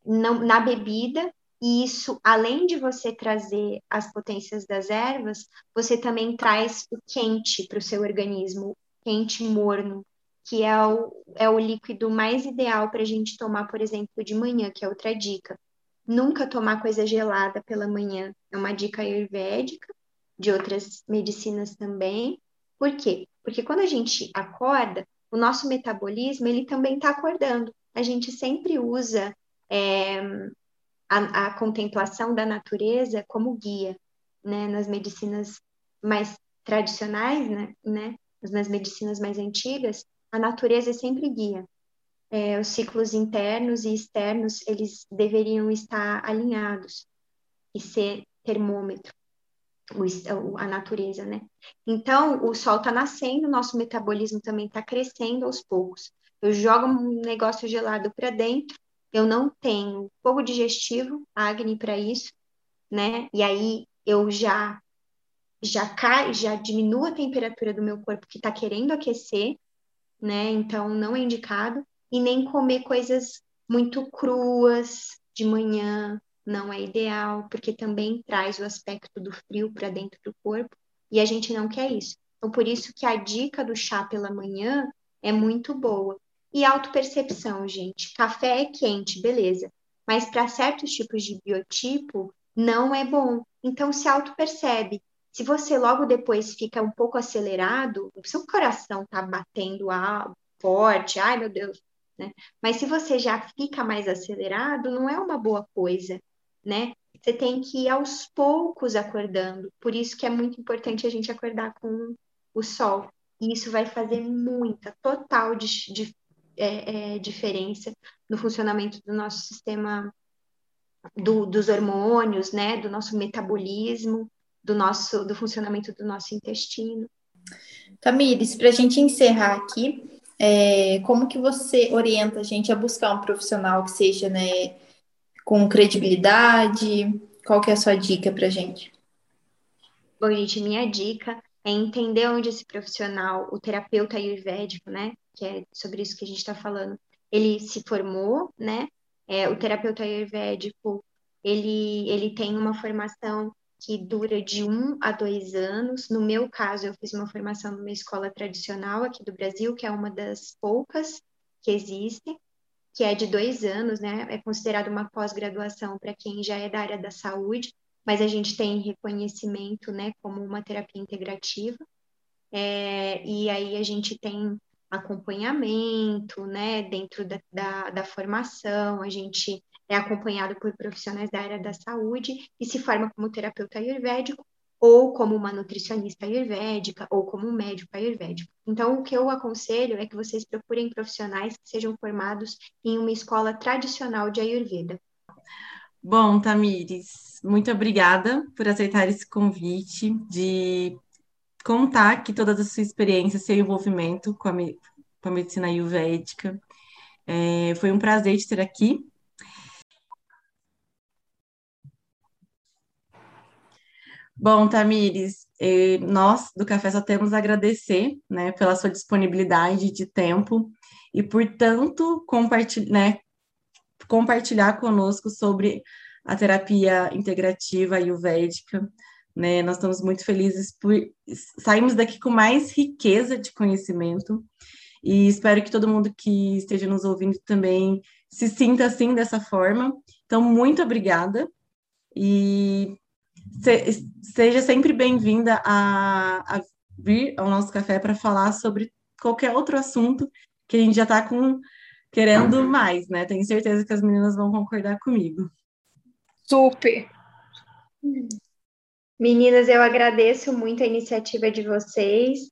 não, na bebida, e isso, além de você trazer as potências das ervas, você também traz o quente para o seu organismo, quente morno, que é o, é o líquido mais ideal para a gente tomar, por exemplo, de manhã, que é outra dica. Nunca tomar coisa gelada pela manhã. É uma dica ayurvédica, de outras medicinas também. Por quê? Porque quando a gente acorda, o nosso metabolismo, ele também está acordando. A gente sempre usa é, a, a contemplação da natureza como guia, né? Nas medicinas mais tradicionais, né? né? Nas medicinas mais antigas, a natureza é sempre guia. É, os ciclos internos e externos, eles deveriam estar alinhados e ser termômetro, o, a natureza, né? Então, o sol está nascendo, nosso metabolismo também está crescendo aos poucos. Eu jogo um negócio gelado para dentro, eu não tenho fogo digestivo, Agni, para isso, né? E aí eu já já cai, já diminuo a temperatura do meu corpo que está querendo aquecer, né? Então não é indicado e nem comer coisas muito cruas de manhã não é ideal, porque também traz o aspecto do frio para dentro do corpo e a gente não quer isso. Então por isso que a dica do chá pela manhã é muito boa. E autopercepção, gente. Café é quente, beleza. Mas para certos tipos de biotipo, não é bom. Então se autopercebe. Se você logo depois fica um pouco acelerado, o seu coração está batendo forte, ai meu Deus, né? Mas se você já fica mais acelerado, não é uma boa coisa, né? Você tem que ir aos poucos acordando. Por isso que é muito importante a gente acordar com o sol. E isso vai fazer muita, total de, de é, é, diferença no funcionamento do nosso sistema, do, dos hormônios, né? Do nosso metabolismo do nosso do funcionamento do nosso intestino. Tamires, para a gente encerrar aqui, é, como que você orienta a gente a buscar um profissional que seja né, com credibilidade? Qual que é a sua dica para a gente? Bom, gente, minha dica é entender onde esse profissional, o terapeuta ayurvédico, né, que é sobre isso que a gente está falando, ele se formou, né? É, o terapeuta ayurvédico, ele, ele tem uma formação que dura de um a dois anos. No meu caso, eu fiz uma formação numa escola tradicional aqui do Brasil, que é uma das poucas que existem, que é de dois anos, né? É considerado uma pós-graduação para quem já é da área da saúde, mas a gente tem reconhecimento, né, como uma terapia integrativa. É, e aí a gente tem acompanhamento, né, dentro da, da, da formação, a gente é acompanhado por profissionais da área da saúde e se forma como terapeuta ayurvédico ou como uma nutricionista ayurvédica ou como um médico ayurvédico. Então, o que eu aconselho é que vocês procurem profissionais que sejam formados em uma escola tradicional de ayurveda. Bom, Tamires, muito obrigada por aceitar esse convite de contar aqui toda a sua experiência, seu envolvimento com a, com a medicina ayurvédica. É, foi um prazer te ter aqui Bom, Tamires, eh, nós do Café só temos a agradecer, né, pela sua disponibilidade de tempo e por tanto né, compartilhar conosco sobre a terapia integrativa ayurvédica, né? Nós estamos muito felizes por saímos daqui com mais riqueza de conhecimento e espero que todo mundo que esteja nos ouvindo também se sinta assim dessa forma. Então, muito obrigada e se, seja sempre bem-vinda a, a vir ao nosso café para falar sobre qualquer outro assunto que a gente já está com querendo mais, né? Tenho certeza que as meninas vão concordar comigo. Super. Meninas, eu agradeço muito a iniciativa de vocês,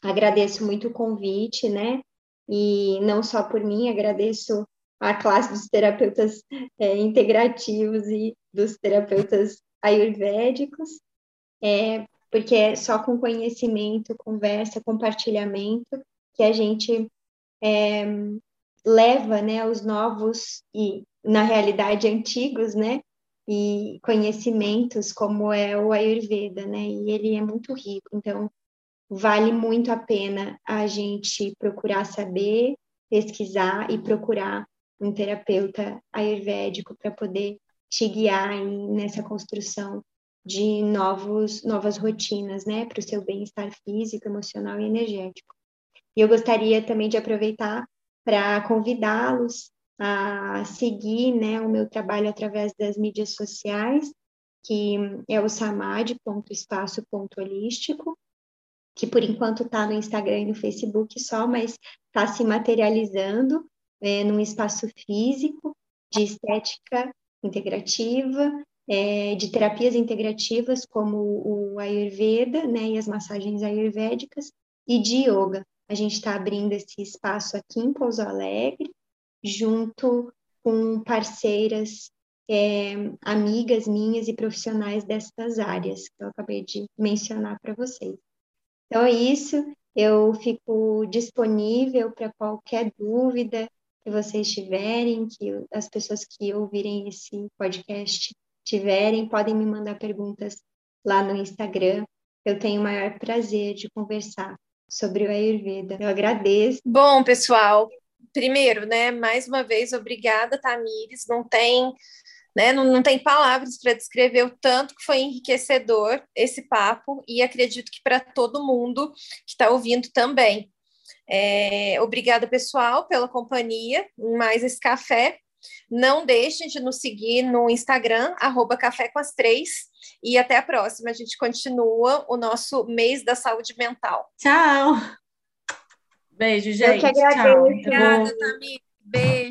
agradeço muito o convite, né? E não só por mim, agradeço a classe dos terapeutas é, integrativos e dos terapeutas ayurvédicos, é, porque é só com conhecimento, conversa, compartilhamento que a gente é, leva né, os novos e, na realidade, antigos, né? E conhecimentos como é o Ayurveda, né? E ele é muito rico, então vale muito a pena a gente procurar saber, pesquisar e procurar um terapeuta ayurvédico para poder te guiar nessa construção de novos, novas rotinas, né, para o seu bem-estar físico, emocional e energético. E eu gostaria também de aproveitar para convidá-los a seguir, né, o meu trabalho através das mídias sociais, que é o samad.espaço.holístico, que por enquanto está no Instagram e no Facebook só, mas está se materializando é, num espaço físico de estética integrativa, é, de terapias integrativas como o Ayurveda, né, e as massagens ayurvédicas, e de yoga. A gente está abrindo esse espaço aqui em Pouso Alegre, junto com parceiras, é, amigas minhas e profissionais dessas áreas que eu acabei de mencionar para vocês. Então é isso, eu fico disponível para qualquer dúvida, que vocês tiverem, que as pessoas que ouvirem esse podcast tiverem, podem me mandar perguntas lá no Instagram. Eu tenho o maior prazer de conversar sobre o Ayurveda. Eu agradeço. Bom, pessoal, primeiro, né, mais uma vez, obrigada, Tamires. Não tem, né, não, não tem palavras para descrever o tanto que foi enriquecedor esse papo e acredito que para todo mundo que está ouvindo também. É, obrigada, pessoal, pela companhia mais esse café. Não deixem de nos seguir no Instagram, arroba Café com as Três. E até a próxima. A gente continua o nosso mês da saúde mental. Tchau! Beijo, gente. Eu que agradeço. Tchau. Obrigada, Tamir. Beijo.